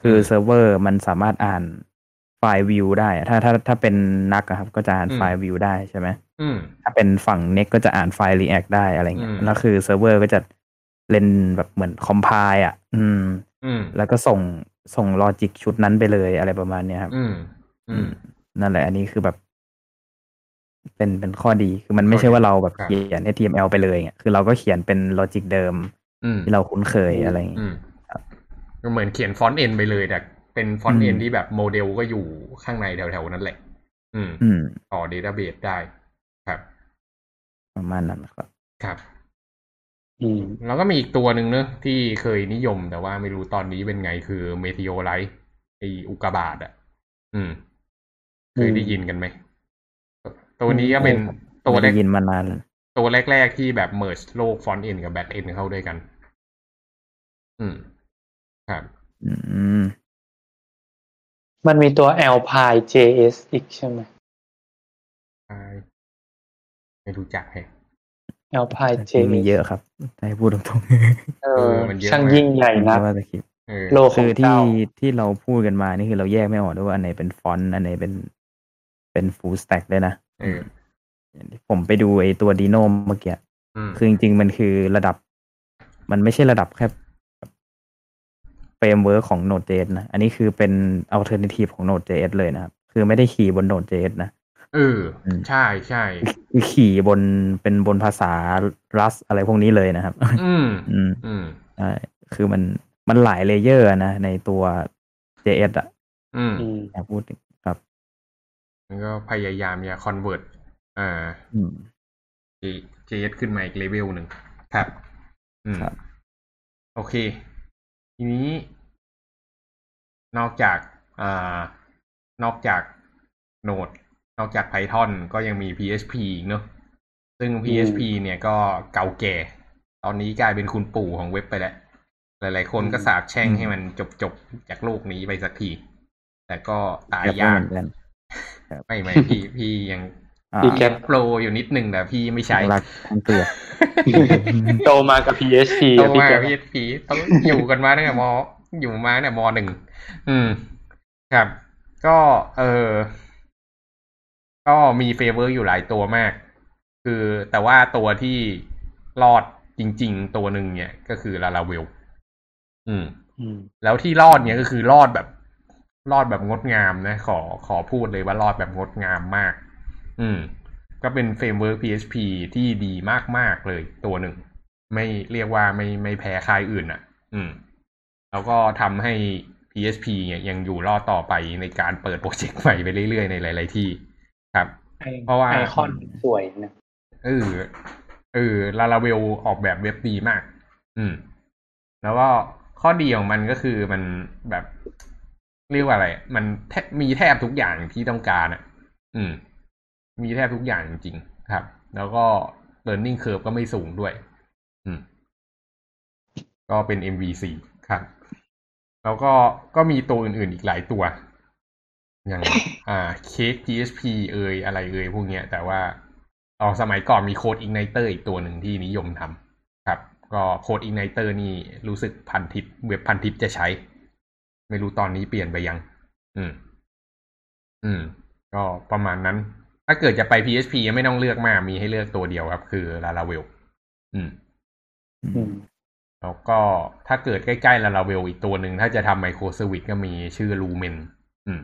คืออืมเซิร์ฟเวอร์มันสามารถอ่าน ไฟล์วิวได้อะถ้าถ้าถ้าเป็นนักอะครับ ก็จะอ่านอืมไฟล์วิวได้ใช่ไหมอืมถ้าเป็นฝั่งเน็กก็จะอ่านไฟล์ React ได้อะไรเงี้ยอืมแล้วคือเซิร์ฟเวอร์ก็จะเล่นแบบเหมือน compile อะอืมอืมแล้วก็ส่งส่ง logic ชุดนั้นไปเลยอะไรประมาณเนี้ยครับ อืม อืม นั่นแหละ อันนี้คือแบบ เป็นเป็นข้อดีคือมันไม่ใช่ว่าเราแบบครับเขียน HTML ไปเลยไงคือเราก็เขียนเป็น logic เดิมอืมที่เราคุ้นเคยอะไรอย่างเงี้ยอืมครับก็เหมือนเขียน Front End ไปเลยแต่ เป็นฟอนต์เอ็นอืมที่แบบโมเดลก็อยู่ข้างในแถวๆนั้นแหละอืมอืมต่อ database ได้ครับ ประมาณนั้นครับ ครับ อืมแล้วก็มีอีกตัวหนึ่งเนอะที่เคยนิยมแต่ว่าไม่รู้ตอนนี้เป็นไงคือ Meteorite ไอ้อุกกาบาตอะ อืม เคยได้ยินกันไหม ตัวนี้ก็เป็นตัวไม่แรได้กยินมานานแล้วตัวแรก ๆ ที่แบบเมิร์จโลกฟอนต์เอ็นกับแบ็กเอ็นเข้าด้วยกัน อืม ครับ อืม มันมีตัว Alpine JS อีกใช่ไหมใช่ไม่รู้จักแฮะ Alpine จริง JS มีเยอะครับให้พูดตรงเอเอออมันเยอะช่างมากยิ่งใหญ่ๆนะว่าจะคิดเออโลกขคืองอที่เจ้าที่เราพูดกันมานี่คือเราแยกไม่ออกด้วยว่าอันไหนเป็นฟอนต์อันไหนเป็นเป็น full stack ด้วยนะเออผมไปดูไอ้ตัว Deno เมื่อกี้อืมคือจริงๆ มันคือระดับ มันไม่ใช่ระดับแค่ framework ของ Node.js นะ อันนี้คือเป็น alternative ของ Node.js เลยนะครับ คือไม่ได้ขี่บน Node.js นะเอออืมใช่ใช่คือขี่บนเป็นบนภาษา Rust อะไรพวกนี้เลยนะครับ อืมอืมอืมใช่คือมันมันหลาย layer นะ ในตัว JS อะ อืมอืมอยากพูดถึงครับมันก็พยายามจะคอนเวิร์ตอ่าอืม JS ขึ้นมาอีกเลเวลหนึ่งครับ อืมครับโอเค ทีนี้นอกจากอ่านอกจาก Node นอกจาก Python ก็ยังมี PHP อีกเนอะซึ่ง PHP เนี่ยก็เก่าแก่ ตอนนี้กลายเป็นคุณปู่ของเว็บไปแล้ว หลายๆ คนก็สาบแช่งให้มันจบจบๆจากโลกนี้ไปสักที แต่ก็ตายแบบไม่ยาเหกมือนกันไม่ไม่พี่พี่ยัง อ่าพี่แคปโปรอยู่นิดนึงแต่พี่ไม่ใช้รักทั้งเกลือโตมากับ PHP โตอะพี่มาแกพี่พีต้องอยู่กันมาตั้งแต่มอยู่มาเนี่ยมหนึ่งอืม ครับ ก็เออ ก็มีเฟเวอร์อยู่หลายตัวมาก คือแต่ว่าตัวที่รอดจริง ๆ ตัวหนึ่งเนี่ยก็คือลาลาเวลอืมอืมแล้วที่รอดเนี่ยก็คือรอดแบบ รอดแบบงดงามนะ ขอขอพูดเลยว่ารอดแบบงดงามมาก อืม ก็เป็น framework PHP ที่ดีมาก ๆ เลยตัวหนึ่ง ไม่เรียกว่าไม่ไม่แพ้ค่ายอื่นอะ อืม แล้วก็ทำให้ PHP เนี่ยยังอยู่รอดต่อไปในการเปิดโปรเจกต์ใหม่ไปเรื่อย ๆ ในหลาย ๆ ที่ครับ เพราะว่าไอคอนสวยนะเออเออลาลาเวลออกแบบเว็บดีมาก อืม แล้วก็ข้อดีของมันก็คือมันแบบเรียกว่าอะไร มันแทบมีแทบทุกอย่างที่ต้องการอะ อืม มีแทบทุกอย่างจริงๆครับ แล้วก็ learning curve ก็ไม่สูงด้วย อืม ก็เป็น MVC ครับ แล้วก็ก็มีตัวอื่นๆอีกหลายตัว อย่างอ่าเค้ก PHP เอยอะไรเอยพวกเนี้ย แต่ว่าตอนสมัยก่อนมีโค้ด Igniter อีกตัวหนึ่งที่นิยมทำครับ ก็โค้ด Igniter นี่รู้สึกพันทิปเว็บพันทิปจะใช้ ไม่รู้ตอนนี้เปลี่ยนไปยัง อืม อืม ก็ประมาณนั้น ถ้าเกิดจะไป PHP ยังไม่ต้องเลือกมาก มีให้เลือกตัวเดียวครับ คือ Laravel อืมอืมแล้วก็ถ้าเกิดใกล้ๆ Laravel อีกตัวหนึ่ง ถ้าจะทำไมโครสวิตก็มีชื่อ Lumen อืม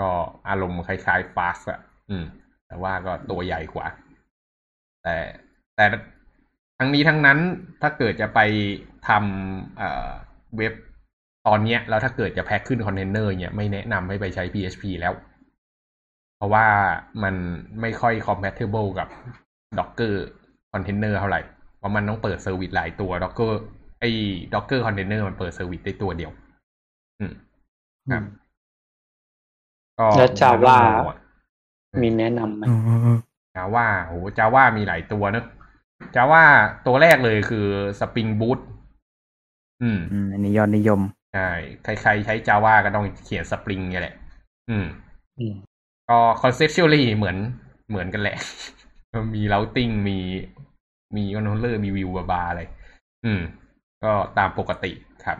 ก็อารมณ์คล้ายๆ Fast อะอืม แต่ว่าก็ตัวใหญ่กว่า แต่แต่ทั้งนี้ทั้งนั้นถ้าเกิดจะไปทำเอ่อเว็บตอนเนี้ย แล้วถ้าเกิดจะแพ็คขึ้นคอนเทนเนอร์เนี่ยไม่แนะนำให้ไปใช้ PHP แล้ว เพราะว่ามันไม่ค่อย compatible กับ Docker Container เท่าไหร่เพราะมันต้องเปิด service หลายตัว Docker ไอ้ Docker Container มันเปิด service ได้ตัวเดียว อืมครับก็แล้ว Java มันต้องโหมดมีแนะนำไหมจาว่าโหจาว่ามีหลายตัวเนอะจาว่าตัวแรกเลยคือ Spring Boot อืมอืมอันนี้ยอดนิยมใช่ใครๆใช้ Java ก็ต้องเขียน Spring เนี่ยแหละ อืมอืม ก็ conceptually เหมือนเหมือนกันแหละ มี routing มีมี controller มี view บาร์อะไร อืม ก็ตามปกติครับ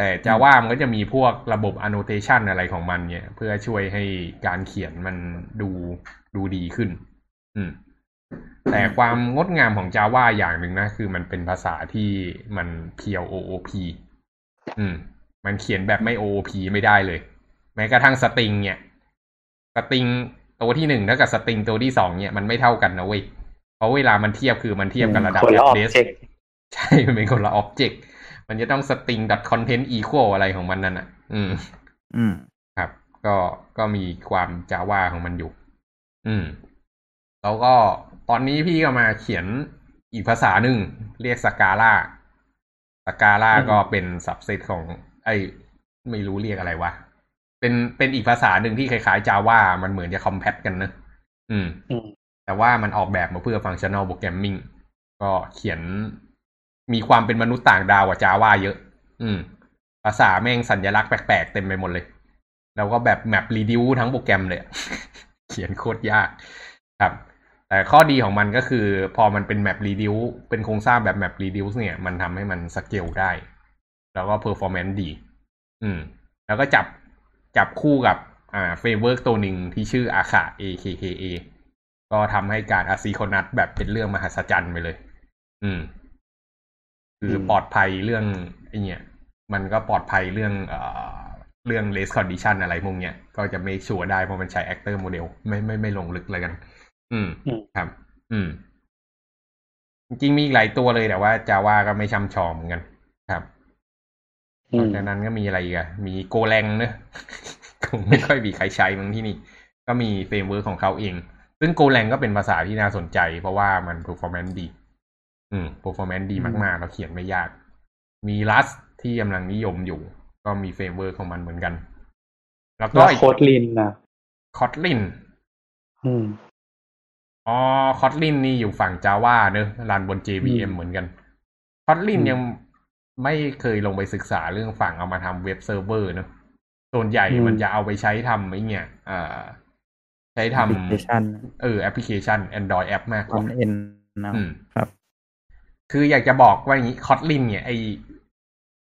แต่ Java มันก็จะมีพวกระบบ annotation อะไรของมันเนี่ย เพื่อช่วยให้การเขียนมันดูดูดีขึ้น อืม แต่ความงดงามของ Java อย่างหนึ่งนะ คือมันเป็นภาษาที่มันเพียว OOP อืม มันเขียนแบบไม่ OOP ไม่ได้เลย แม้กระทั่งสตริงเนี่ย ตริงตัวที่หนึ่งเท่ากับสตริงตัวที่สองเนี่ยมันไม่เท่ากันนะเว้ยเพราะเวลามันเทียบคือมันเทียบกันระดับคนละ address object ใช่ มันเป็นคนละ object มันจะต้อง string dot content equal อะไรของมันนั่นอะ อืม อืม ครับ ก็ก็มีความจาว่าของมันอยู่ อืม แล้วก็ตอนนี้พี่ก็มาเขียนอีกภาษาหนึ่งเรียก Scala Scala อืมก็เป็น subset ของ ไอ้ไม่รู้เรียกอะไรวะ เป็นเป็นอีกภาษาหนึ่งที่คล้ายๆจาว่ามันเหมือนจะ compat กันนะอืมอืมแต่ว่ามันออกแบบมาเพื่อฟังชั่น a ลโปรแกรมมิ่งก็เขียนมีความเป็นมนุษย์ต่างดาวกว่าจาว่าเยอะ อืม ภาษาแม่งสัญลักษณ์แปลกๆเต็มไปหมดเลย แล้วก็แบบ map reduce ทั้งโปรแกรมเลย เขียนโคตรยาก ครับ แต่ข้อดีของมันก็คือ พอมันเป็น MapReduce เป็นโครงสร้างแบบ MapReduce เนี่ย มันทำให้มันสเกลได้ แล้วก็ performance ดี อืม แล้วก็จับ จับคู่กับอ่าเฟรมเวิร์กตัวหนึ่งที่ชื่ออาคา AKKA ก็ทำให้การอาซีโคนัทแบบเป็นเรื่องมหัศจรรย์ไปเลย อืม คืออมปลอดภัยเรื่องไอ้เนี่ยมันก็ปลอดภัยเรื่องเอ่อเรื่อง race condition อะไรพวกเนี้ย ก็จะไม่ชัวร์ได้เพราะมันใช้ actor model ไม่ไม่ไม่ลงลึกเลยกัน อืมอืมครับ อืม จริงๆมีอีกหลายตัวเลยแต่ว่าจาว่าก็ไม่ช่ำชองเหมือนกัน ครับอืนอกมจากนั้นก็มีอะไรอีกอะมี Golang เนอะคงไม่ค่อยมีใครใช้มั้งที่นี่ ก็มี framework ของเขาเอง ซึ่ง Golang ก็เป็นภาษาที่น่าสนใจ เพราะว่ามัน performance ดี อืม performance ดีมากๆแล้วเขียนไม่ยาก มี Rust ที่กำลังนิยมอยู่ ก็มี framework ของมันเหมือนกัน แล้วก็แล้วอีก Kotlin นะ Kotlin อืมอ๋อ Kotlin นี่อยู่ฝั่ง Java เนอะรันบน JVM อืมเหมือนกัน Kotlin อืมยัง ไม่เคยลงไปศึกษาเรื่องฝั่งเอามาทำ web server เนอะส่วนใหญ่มันจะเอาไปใช้ทำไอ้เนี่ยอ่าใช้ทแอปพลิเคชันเออแอปพลิเคชัน Android แอปมากกคอว่านเอ็นนะอืมครับ คืออยากจะบอกว่าอย่างนี้คอ t ลินเนี่ยไอ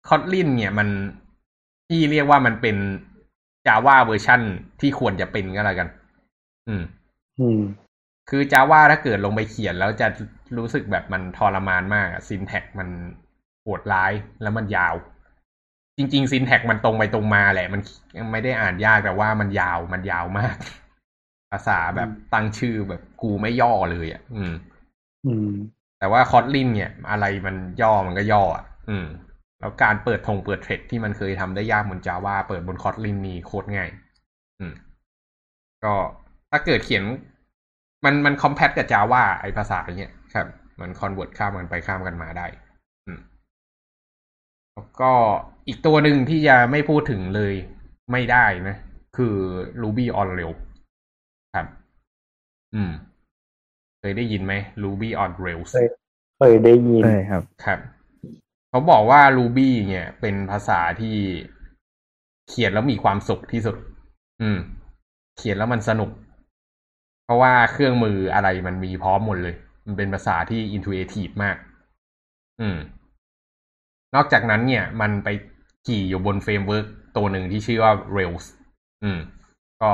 คอ t ลินเนี่ยมันที่เรียกว่ามันเป็น Java เวอร์ชันที่ควรจะเป็นก็แล้วกัน อืม อืม คือ Java ถ้าเกิดลงไปเขียนแล้วจะรู้สึกแบบมันทรมานมากอะ syntax มันโหดร้ายแล้วมันยาว จริงๆ syntax มันตรงไปตรงมาแหละ มันไม่ได้อ่านยากแต่ว่ามันยาวมันยาวมาก ภาษาแบบตั้งชื่อแบบกูไม่ย่อเลยอะ อืม อืม แต่ว่าคอ t ลินเนี่ย อะไรมันย่อมันก็ย่ออะ อืม แล้วการเปิดทงเปิด thread ที่มันเคยทำได้ยากบน Java เปิดบนคอ t ลินนี่โคตรง่าย อืม ก็ถ้าเกิดเขียน มันมัน compat กับ Java ไอภาษาเนี้ยครับ มัน convert ข้ามกันไปข้ามกันมาได้อืม แล้วก็อีกตัวหนึ่งที่จะไม่พูดถึงเลยไม่ได้นะ คือ Ruby on Rails ครับ อืม เคยได้ยินไหม Ruby on Rails เคยเคยได้ยินใช่ครับ ครับ เขาบอกว่า Ruby เนี่ย เป็นภาษาที่เขียนแล้วมีความสุขที่สุด อืม เขียนแล้วมันสนุก เพราะว่าเครื่องมืออะไรมันมีพร้อมหมดเลย มันเป็นภาษาที่ intuitive มาก อืม นอกจากนั้นเนี่ย มันไปขี่อยู่บน framework ตัวหนึ่งที่ชื่อว่า Rails อืม ก็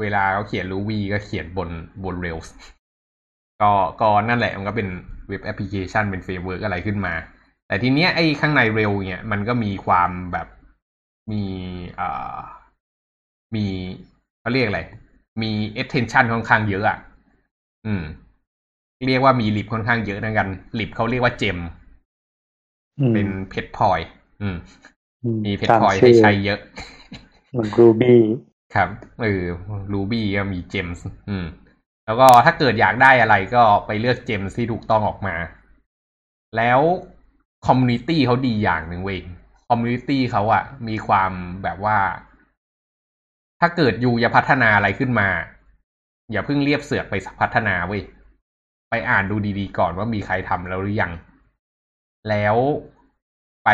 เวลาเขาเขียน Ruby ก็เขียนบนบน Rails ก็ก็นั่นแหละมันก็เป็นเว็บแอปพลิเคชันเป็น framework อะไรขึ้นมา แต่ทีเนี้ยไอ้ข้างใน Rails เนี่ยมันก็มีความแบบมีอ่ามีเขาเรียกอะไร มี extension ค่อนข้างเยอะอะ อืม เรียกว่ามี lib ค่อนข้างเยอะนะกัน lib เขาเรียกว่า gem เป็นเพชรพลอย อืมอืมีเพชรพลอยให้ใช้เยอะเหมือน Rubyครับเออ Ruby ก็มี gems อืม แล้วก็ถ้าเกิดอยากได้อะไรก็ไปเลือก gems ที่ถูกต้องออกมา แล้ว community เขาดีอย่างหนึ่งเว้ย community เขาอะมีความแบบว่า ถ้าเกิด you จะพัฒนาอะไรขึ้นมา อย่าเพิ่งเรียบเสือกไปพัฒนาเว้ยไปอ่านดูดีๆก่อนว่ามีใครทำแล้วหรือยัง แล้วไป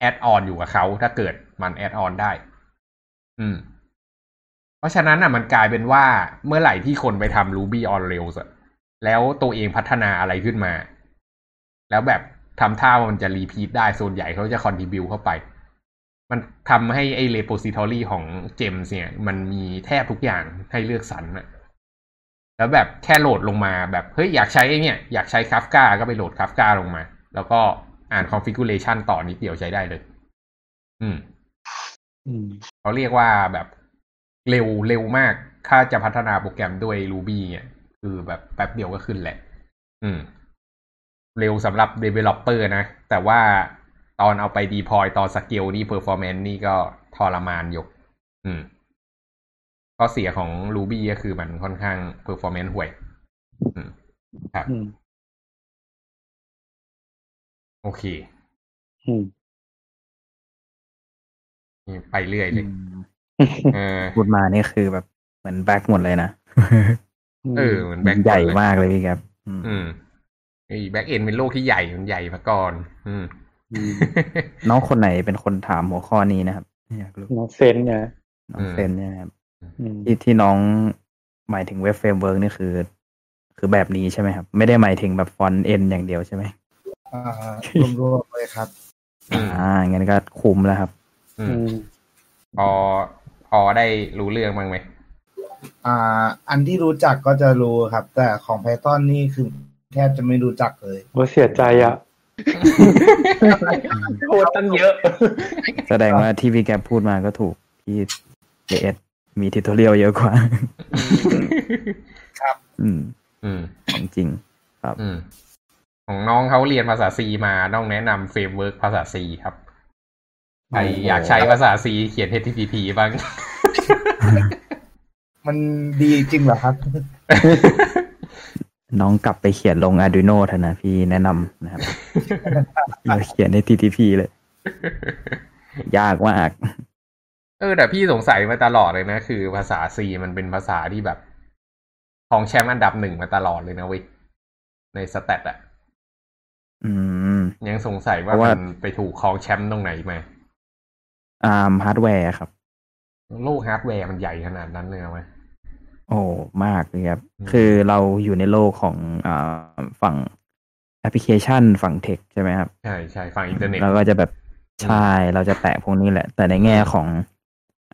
add-on อยู่กับเขาถ้าเกิดมัน add-on ได้ อืม เพราะฉะนั้นอะมันกลายเป็นว่าเมื่อไหร่ที่คนไปทำ Ruby on Rails แล้วตัวเองพัฒนาอะไรขึ้นมา แล้วแบบทำท่ามันจะ repeat ได้ส่วนใหญ่เขาจะ contribute เข้าไป มันทำให้ไอ้ repository ของ Gems เนี่ย มันมีแทบทุกอย่างให้เลือกสรรอะแล้วแบบแค่โหลดลงมาแบบ เฮ้ย อยากใช้ไอ้เนี่ย อยากใช้ Kafka ก็ไปโหลด Kafka ลงมา แล้วก็อ่าน configuration ต่อนิดเดียวใช้ได้เลยอืมอืมเขาเรียกว่าแบบเร็วเร็วมาก ถ้าจะพัฒนาโปรแกรมด้วย Ruby เนี่ยคือแบบแป๊บเดียวก็ขึ้นแหละ อืม เร็วสำหรับ Developer นะ แต่ว่าตอนเอาไป deploy ตอนสเกลนี่ performance นี่ก็ทรมานอยู่อืมข้อเสียของ Ruby ก็คือมันค่อนข้าง performance ห่วย อืม ครับอืม โอเคอืมนี่ไปเรื่อยเลย เออพูดมานี่คือแบบเหมือนแบ็กหมดเลยนะเออเหมือนแบ็คใหญ่เลยมากเลยพี่แกปอืมอืมไอ้ backend เป็นโลกที่ใหญ่มันใหญ่มาก่อนอืมอืมน้องคนไหนเป็นคนถามหัวข้อนี้นะครับอยากรู้น้องเซนเนี่ยน้องอืมเซนเนี่ยนะครับอืมที่ที่น้องหมายถึง web framework นี่คือ คือแบบนี้ใช่ไหมครับ ไม่ได้หมายถึงแบบ frontend อย่างเดียวใช่ไหมอ่า รวมๆเลยครับอืมอ่างั้นก็คุ้มแล้วครับอืมมพอพอได้รู้เรื่องบ้างไหมอ่า อันที่รู้จักก็จะรู้ครับ แต่ของ Python นี่คือแทบจะไม่รู้จักเลยว่าเสียใจอะโคตรตั้งเยอะ แสดงว่าที่พี่แกปพูดมาก็ถูก JS มี tutorial เยอะกว่าอืม อืมของจริง ครับ อืม ของน้องเขาเรียนภาษา C มาต้องแนะนำ framework ภาษา C ครับใครโอ้โหอยากใช้ภาษา C เขียน HTTP บ้าง มันดีจริงเหรอครับ น้องกลับไปเขียนลง Arduino เถอะนะพี่แนะนำนะครับอย่าเขียนใน TTP เลย ยากมากเออแต่พี่สงสัยมาตลอดเลยนะ คือภาษา C มันเป็นภาษาที่แบบของแชมป์อันดับหนึ่งมาตลอดเลยนะเว้ยในสแตทอะ อืม ยังสงสัยว่าเพราะว่ามันไปถูกครองแชมป์ตรงไหนมาอ่าฮาร์ดแวร์ครับ โลกฮาร์ดแวร์มันใหญ่ขนาดนั้นเลยเหรอวะโอ้มากเลยครับ อืม คือเราอยู่ในโลกของอ่าฝั่งแอปพลิเคชันฝั่ง tech ใช่ไหมครับ ใช่ใช่ฝั่งอินเทอร์เน็ต เราก็จะแบบใช่เราจะแตะพวกนี้แหละ แต่ในแง่ของ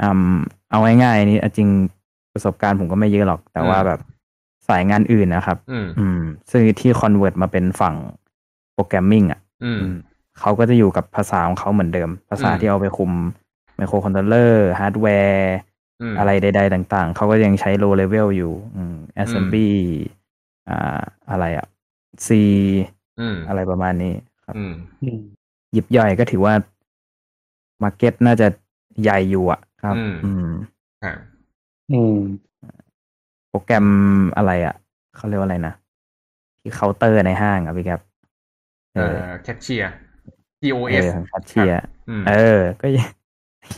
อืมเอาง่ายๆนี่จริงประสบการณ์ผมก็ไม่เยอะหรอก แต่ว่าแบบสายงานอื่นนะครับ อืม อืม ซึ่งที่ convert มาเป็นฝั่ง programming อะอืมอืมเขาก็จะอยู่กับภาษาของเขาเหมือนเดิม ภาษาอืมที่เอาไปคุมไมโครคอนโทรลเลอร์ฮาร์ดแวร์อะไรใด ๆ ต่าง ๆ เขาก็ยังใช้ low level อยู่อืม assembly อ่าอะไรอะ C อืมอะไรประมาณนี้ครับอืมอืมหยิบย่อยก็ถือว่า market น่าจะใหญ่อยู่อะ ครับ อืมอืมครับอืมโปรแกรมอะไรอะ เขาเรียกว่าอะไรนะ ที่เคาน์เตอร์ในห้างอะพี่ครับเอ่อ แคชเชียร์เอ POS อแคชเชียร์อืมเออ ก็ยัง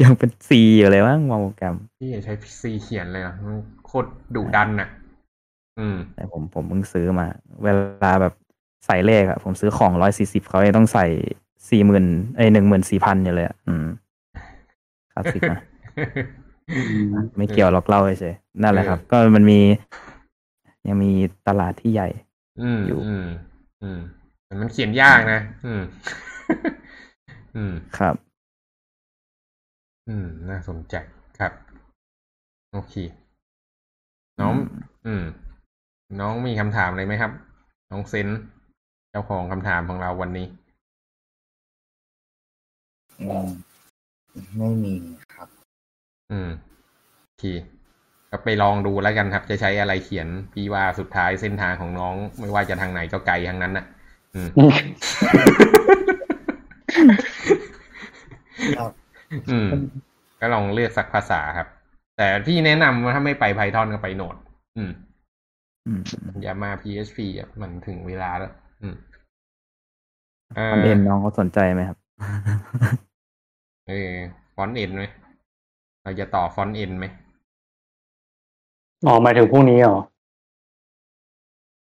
ยังเป็น C อยู่เลยมั้งมองโปรแกรมพี่ใช้ C เขียนเลยอะมันโคตรดุดันน่ะ อืมแต่ผมผมเพิ่งซื้อมา เวลาแบบใส่เลขอะผมซื้อของร้อยสี่สิบเขายังต้องใส่สี่หมื่นไอหนึ่งหมื่นสี่พันอยู่เลยอะอืมคลาสสิกนะไม่เกี่ยวหรอกเล่าเฉยๆนั่นแหละครับ ก็มันมี ยังมีตลาดที่ใหญ่ อืมอยู่อืมอื มแต่มันเขียนยากนะ อืม อืม ครับ อืม น่าสนใจครับ โอเค น้อง อืม น้องมีคำถามอะไรไหมครับ น้องเซน เจ้าของคำถามของเราวันนี้อืมไม่มีครับ อืมโอเคก็ไปลองดูแล้วกันครับ จะใช้อะไรเขียนพี่ว่าสุดท้ายเส้นทางของน้อง ไม่ว่าจะทางไหนก็ไกลทางนั้นน่ะ อืมครับอืม ก็ลองเลือกสักภาษาครับ แต่พี่แนะนำว่าถ้าไม่ไป Python ก็ไปโนดอืมอืมอย่ามา PHP อะมันถึงเวลาแล้ว อืมเอคอนเทนอน้องเขาสนใจไหมครับ เออ frontend ไหมเราจะต่อ frontend ไหมอ๋อหมายถึงพรุ่งนี้เหรอ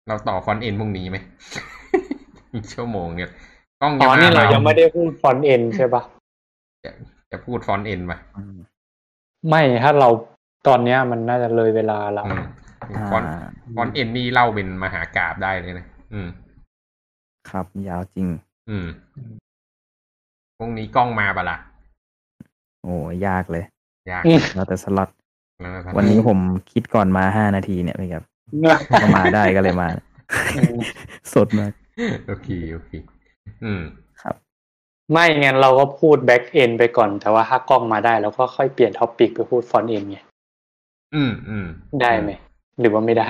เราต่อ frontend พรุ่งนี้ไหมอีก ชั่วโมงเนี่ยก้องอ๋จะอมานี่เราไหมยังไม่ได้พูด frontend ใช่ปะจะจะพูด frontend มาอืมไม่ถ้าเราตอนเนี้ยมันน่าจะเลยเวลาละอืมอ่า front frontเอ็นนี่เล่าเป็นมหากาพย์ได้เลยนะอืม ครับยาวจริง อืมพรุ่งนี้ก้องมาปะล่ะโอ้ยากเลย ยากอืมแล้วแต่สล็อตแล้วนะครับวันนี้ผมคิดก่อนมาห้านาทีเนี่ยพี่ครับก็มาได้ก็เลยมา สดมากโอเคโอเค อืมครับ ไม่งั้นเราก็พูด backend ไปก่อน แต่ว่าถ้าก้องมาได้เราก็ค่อยเปลี่ยน topic ไปพูด frontend ไงอืมอืมได้ไหมหรือว่าไม่ได้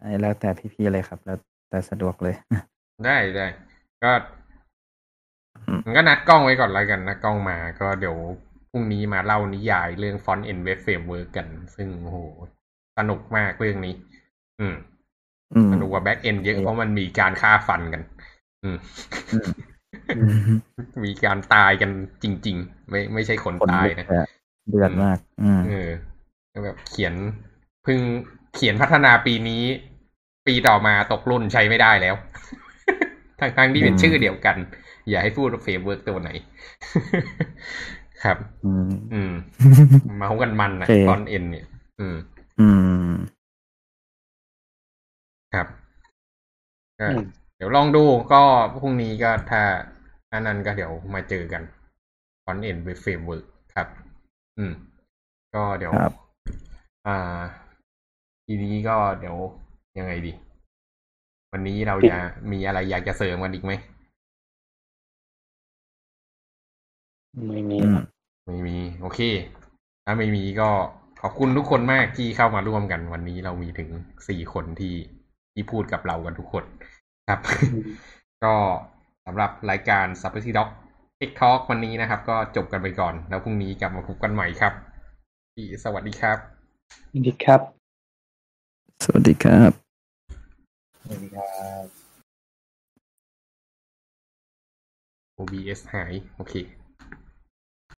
อันนี้แล้วแต่พี่ๆเลยครับ แล้วแต่สะดวกเลย ได้ได้ก็อืมมันก็นัดก้องไว้ก่อนแล้วกันนะก้องมาก็เดี๋ยวพรุ่งนี้มาเล่านิยายเรื่อง frontend web framework กัน ซึ่งโอ้โหสนุกมากเรื่องนี้ อืมอืม สนุกกว่า backend เยอะโอเคเพราะมันมีการฆ่าฟันกัน อืมอืมมีการตายกันจริง ๆ ไม่ไม่ใช่คนคนตายหรอกนะเลยอะเดือดมากอืมเออแล้วแบบเขียนเพิ่งเขียนพัฒนาปีนี้ ปีต่อมาตกรุ่นใช้ไม่ได้แล้ว ทั้งทั้งๆที่เป็นอืมชื่อเดียวกัน อย่าให้พูดว่า framework ตัวไหน ครับ อืมอืมเมาท์กันมันนะโอเคฟอนเอ็นเนี่ย อืม อืม ครับก็อืมเดี๋ยวลองดูก็พรุ่งนี้ก็ถ้าอันนั้นก็เดี๋ยวมาเจอกัน frontend web framework ครับ อืม ก็เดี๋ยวครับอ่า ทีนี้ก็เดี๋ยวยังไงดี วันนี้เราจะมีอะไรอยากจะเสริมกันอีกไหมไม่มีอืมไม่มี โอเค ถ้าไม่มีก็ขอบคุณทุกคนมากที่เข้ามาร่วมกัน วันนี้เรามีถึงสี่คนที่ ที่พูดกับเรากันทุกคนครับ ก็สำหรับรายการ s u p p e r c y Doc Tech Talk วันนี้นะครับ ก็จบกันไปก่อน แล้วพรุ่งนี้กลับมาพบกันใหม่ครับสวัสดีครับดีครับ สวัสดีครับสวัสดีครับ OBS หาย โอเค